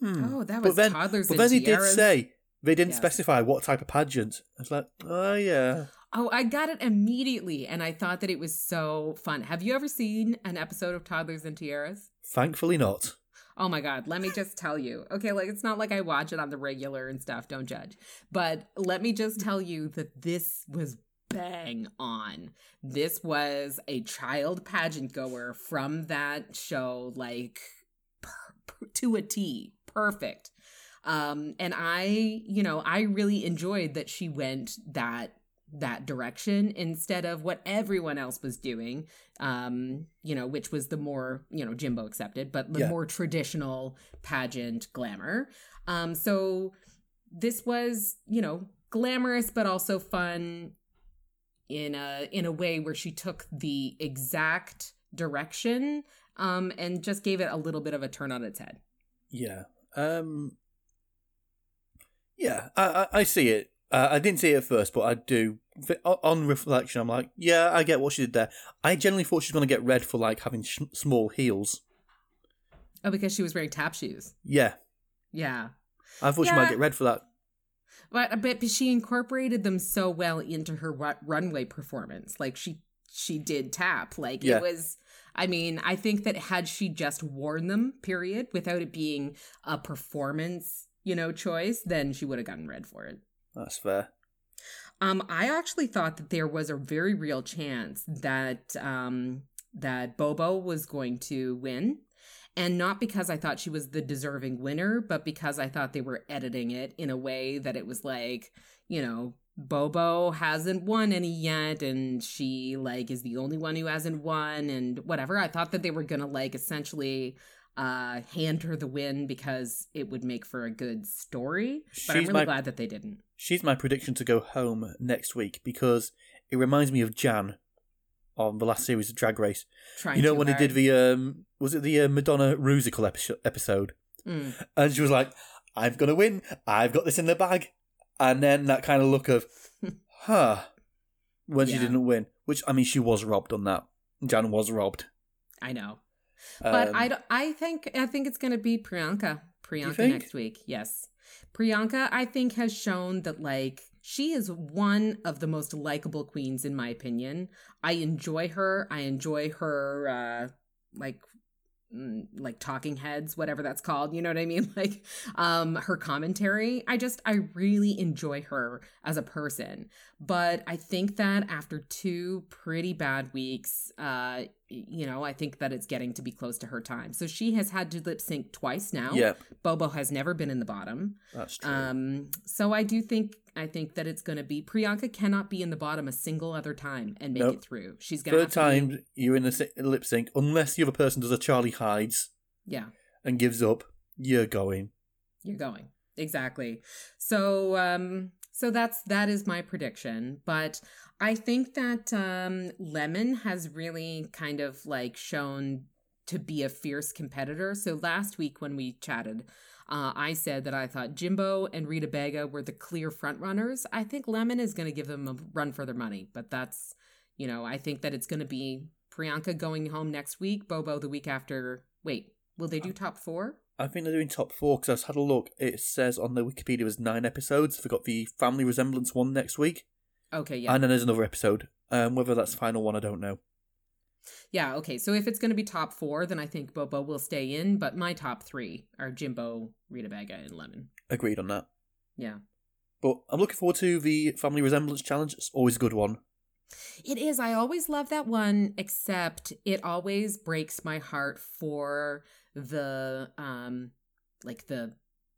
[SPEAKER 1] hmm.
[SPEAKER 2] Oh, that
[SPEAKER 1] But
[SPEAKER 2] was
[SPEAKER 1] then-
[SPEAKER 2] toddlers
[SPEAKER 1] But
[SPEAKER 2] and
[SPEAKER 1] then he did say they didn't
[SPEAKER 2] Yes.
[SPEAKER 1] specify what type of pageant. I was like, oh yeah.
[SPEAKER 2] Oh, I got it immediately, and I thought that it was so fun. Have you ever seen an episode of Toddlers and Tiaras?
[SPEAKER 1] Thankfully not.
[SPEAKER 2] Oh my God, let me just tell you. Okay, like it's not like I watch it on the regular and stuff, don't judge. But let me just tell you that this was bang on. This was a child pageant goer from that show, like per- per- to a T. Perfect. Um, and I, you know, I really enjoyed that she went that that direction instead of what everyone else was doing um you know which was the more you know jimbo accepted but the
[SPEAKER 1] Yeah.
[SPEAKER 2] more traditional pageant glamour um so this was you know glamorous but also fun in a in a way where she took the exact direction um and just gave it a little bit of a turn on its head
[SPEAKER 1] Yeah. Um. Yeah, I I, I see it. Uh, I didn't see it at first, but I do. On reflection, I'm like, yeah, I get what she did there. I generally thought she was going to get red for like having sh- small heels.
[SPEAKER 2] oh because she was wearing tap shoes
[SPEAKER 1] Yeah,
[SPEAKER 2] yeah
[SPEAKER 1] I thought she might get red for that.
[SPEAKER 2] But but, but she incorporated them so well into her ru- runway performance. Like she she did tap. Like
[SPEAKER 1] Yeah.
[SPEAKER 2] it was. I mean, I think that had she just worn them, period, without it being a performance, you know, choice, then she would have gotten red for it.
[SPEAKER 1] That's fair.
[SPEAKER 2] Um, I actually thought that there was a very real chance that um that Bobo was going to win. And not because I thought she was the deserving winner, but because I thought they were editing it in a way that it was like, you know, Bobo hasn't won any yet, and she like is the only one who hasn't won, and whatever. I thought that they were gonna like essentially uh hand her the win because it would make for a good story. But I'm really
[SPEAKER 1] my-
[SPEAKER 2] glad that they didn't.
[SPEAKER 1] She's my prediction to go home next week because it reminds me of Jan on the last series of Drag Race.
[SPEAKER 2] Trying
[SPEAKER 1] you know when they did the um was it the uh, Madonna Rusical epi- episode
[SPEAKER 2] Mm.
[SPEAKER 1] and she was like I'm gonna win I've got this in the bag and then that kind of look of huh when she didn't win which I mean she was robbed on that Jan was robbed
[SPEAKER 2] I know. But
[SPEAKER 1] Um,
[SPEAKER 2] I, I think I think it's going to be Priyanka. Priyanka next week. Yes. Priyanka I think has shown that like she is one of the most likable queens in my opinion. I enjoy her. I enjoy her uh like like talking heads whatever that's called you know what i mean? Like um her commentary i just i really enjoy her as a person but i think that after two pretty bad weeks uh you know i think that it's getting to be close to her time. So she has had to lip sync twice now.
[SPEAKER 1] Yeah
[SPEAKER 2] bobo has never been in the bottom.
[SPEAKER 1] That's true.
[SPEAKER 2] Um so i do think i think that it's going to be priyanka cannot be in the bottom a single other time and make
[SPEAKER 1] Nope.
[SPEAKER 2] it through. She's going to
[SPEAKER 1] third time you're in the lip sync unless the other person does a Charlie Hides
[SPEAKER 2] yeah.
[SPEAKER 1] and gives up you're going.
[SPEAKER 2] You're going. Exactly. So um so that's that is my prediction but i think that um lemon has really kind of like shown to be a fierce competitor so last week when we chatted uh, I said that I thought Jimbo and Rita Baga were the clear front runners. I think Lemon is going to give them a run for their money, but that's, you know, I think that it's going to be Priyanka going home next week, Bobo the week after. Wait, will they do top four?
[SPEAKER 1] I think they're doing top four because I just had a look. It says on the Wikipedia it was nine episodes. They've got the family resemblance one next week,
[SPEAKER 2] Okay, yeah.
[SPEAKER 1] and then there's another episode. Um, whether that's the final one, I don't know.
[SPEAKER 2] Yeah, okay. So if it's going to be top four, then I think Bobo will stay in, but my top three are Jimbo, Rita Baga, and Lemon.
[SPEAKER 1] Agreed on that.
[SPEAKER 2] Yeah.
[SPEAKER 1] But I'm looking forward to the family resemblance challenge. It's always a good one.
[SPEAKER 2] It is. I always love that one, except it always breaks my heart for the um like the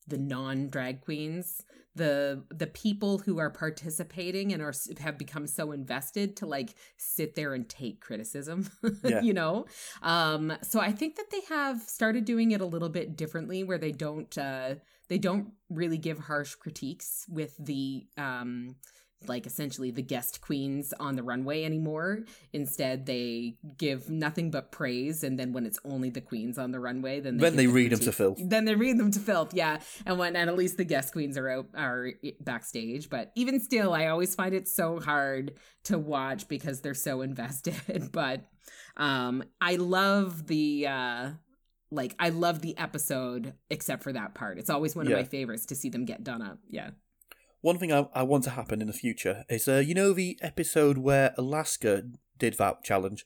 [SPEAKER 2] the non-drag queens the the people who are participating and are have become so invested to like sit there and take criticism
[SPEAKER 1] Yeah.
[SPEAKER 2] you know um so i think that they have started doing it a little bit differently where they don't uh they don't really give harsh critiques with the um like essentially the guest queens on the runway anymore. Instead, they give nothing but praise, and then when it's only the queens on the runway, then they
[SPEAKER 1] Then they
[SPEAKER 2] the
[SPEAKER 1] read 'em to filth.
[SPEAKER 2] Then they read them to filth, yeah. And when and at least the guest queens are out are backstage, but even still, I always find it so hard to watch because they're so invested. but um, I love the. uh like I love the episode except for that part. It's always one of
[SPEAKER 1] Yeah.
[SPEAKER 2] my favorites to see them get done up. Yeah.
[SPEAKER 1] One thing I, I want to happen in the future is, uh, you know, the episode where Alaska did that challenge,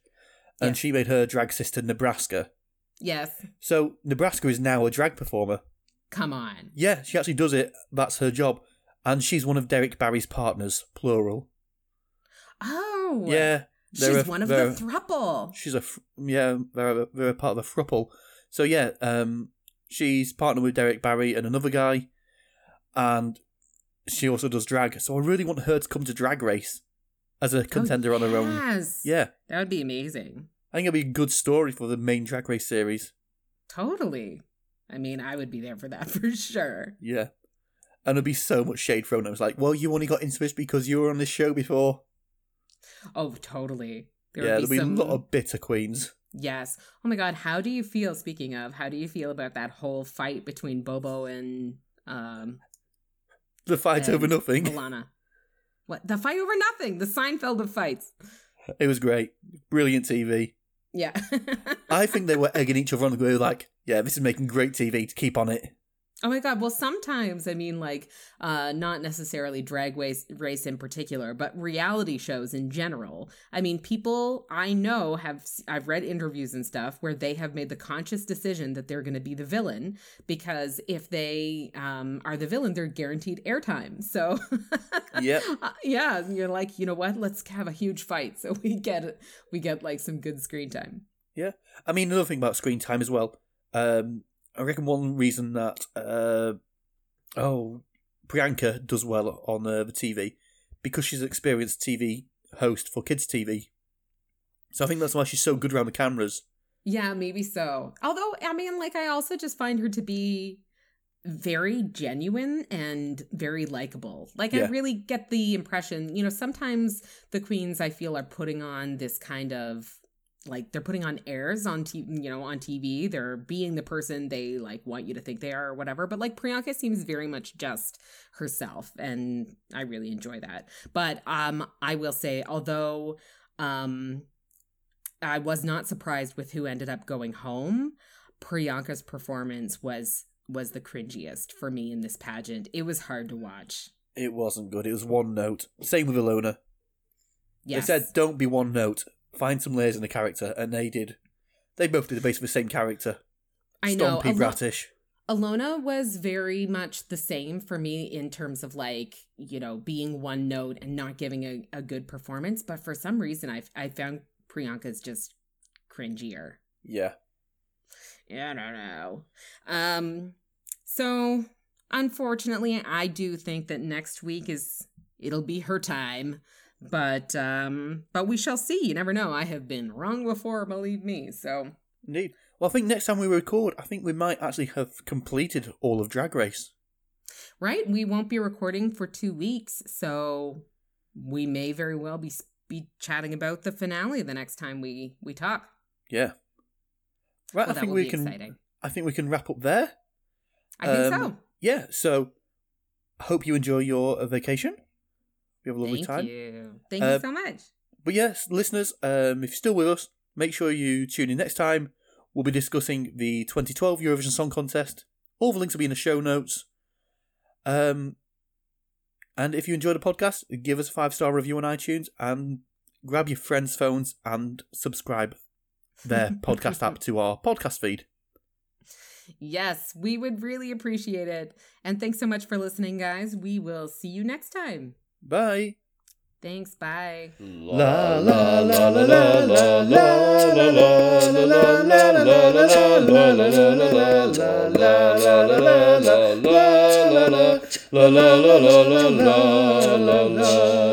[SPEAKER 1] and
[SPEAKER 2] Yes.
[SPEAKER 1] she made her drag sister Nebraska.
[SPEAKER 2] Yes.
[SPEAKER 1] So Nebraska is now a drag performer.
[SPEAKER 2] Come on.
[SPEAKER 1] Yeah, she actually does it. That's her job, and she's one of Derek Barry's partners, plural.
[SPEAKER 2] Oh.
[SPEAKER 1] Yeah,
[SPEAKER 2] She's
[SPEAKER 1] a-
[SPEAKER 2] one of the
[SPEAKER 1] a-
[SPEAKER 2] thruple.
[SPEAKER 1] She's a yeah, they're a, they're a part of the thruple. So yeah, um, she's partnered with Derek Barry and another guy, and she also does drag. So I really want her to come to Drag Race as a contender on her own.
[SPEAKER 2] Oh, Yes.
[SPEAKER 1] Yeah,
[SPEAKER 2] That would be amazing.
[SPEAKER 1] I think it'd be a good story for the main Drag Race series.
[SPEAKER 2] Totally. I mean, I would be there for that for sure.
[SPEAKER 1] Yeah. And there'd be so much shade thrown. I was like, well, you only got into this because you were on this show before.
[SPEAKER 2] Oh, totally. There
[SPEAKER 1] yeah,
[SPEAKER 2] would
[SPEAKER 1] there'll be
[SPEAKER 2] some...
[SPEAKER 1] a lot of bitter queens.
[SPEAKER 2] Yes. Oh my god, how do you feel speaking of, how do you feel about that whole fight between Bobo and um
[SPEAKER 1] The fight over nothing.
[SPEAKER 2] Alana? What? The fight over nothing. The Seinfeld of fights.
[SPEAKER 1] It was great. Brilliant TV.
[SPEAKER 2] Yeah.
[SPEAKER 1] I think they were egging each other on the go like, yeah, this is making great TV to keep on it.
[SPEAKER 2] Oh my god, well sometimes I mean like uh not necessarily drag race race in particular, but reality shows in general. I mean people I know have I've read interviews and stuff where they have made the conscious decision that they're going to be the villain because if they um are the villain they're guaranteed airtime. So
[SPEAKER 1] Yep.
[SPEAKER 2] Uh, yeah, you're like, you know what? Let's have a huge fight so we get we get like some good screen time. Yeah.
[SPEAKER 1] I mean, another thing about screen time as well. Um, I reckon one reason that uh, oh Priyanka does well on uh, the TV because she's an experienced TV host for kids TV. So I think that's why she's so good around the cameras.
[SPEAKER 2] Yeah, maybe so. Although, I mean, like, I also just find her to be very genuine and very likable. Like, I really get the impression, you know, sometimes the queens I feel are putting on this kind of like they're putting on airs on TV, you know, on TV. They're being the person they like want you to think they are or whatever. But like Priyanka seems very much just herself, and I really enjoy that. But um, I will say, although um, I was not surprised with who ended up going home. Priyanka's performance was was the cringiest for me in this pageant. It was hard to watch.
[SPEAKER 1] It wasn't good. It was one note. Same with Alona.
[SPEAKER 2] Yes.
[SPEAKER 1] They said, "Don't be one note. Find some layers in the character," and they did. They both did basically the same character.
[SPEAKER 2] I know.
[SPEAKER 1] Stompy,
[SPEAKER 2] Alo-
[SPEAKER 1] bratish.
[SPEAKER 2] Alona was very much the same for me in terms of like, you know, being one note and not giving a, a good performance. But for some reason, I, I found Priyanka's just cringier.
[SPEAKER 1] Yeah.
[SPEAKER 2] I don't know. Um, so unfortunately, I do think that next week is it'll be her time. But um, but we shall see. You never know. I have been wrong before, believe me. So
[SPEAKER 1] Indeed. Well, I think next time we record, I think we might actually have completed all of Drag Race.
[SPEAKER 2] right, we won't be recording for two weeks, so we may very well be be chatting about the finale the next time we we talk.
[SPEAKER 1] Yeah. Right.
[SPEAKER 2] Well,
[SPEAKER 1] I think we can.
[SPEAKER 2] exciting.
[SPEAKER 1] I think we can wrap up there.
[SPEAKER 2] I think
[SPEAKER 1] Um,
[SPEAKER 2] so.
[SPEAKER 1] Yeah. So, hope you enjoy your vacation. You have a lovely
[SPEAKER 2] Thank
[SPEAKER 1] time.
[SPEAKER 2] you. Thank
[SPEAKER 1] Uh,
[SPEAKER 2] you so much.
[SPEAKER 1] But yes, listeners, um, if you're still with us, make sure you tune in next time. We'll be discussing the 2012 Eurovision Song Contest. All the links will be in the show notes. Um, and if you enjoy the podcast, give us a five star review on iTunes and grab your friends' phones and subscribe their podcast app to our podcast feed.
[SPEAKER 2] Yes, we would really appreciate it. And thanks so much for listening, guys. We will see you next time.
[SPEAKER 1] Bye.
[SPEAKER 2] Thanks. Bye.
[SPEAKER 1] La la la la la la la la la la la la la la la la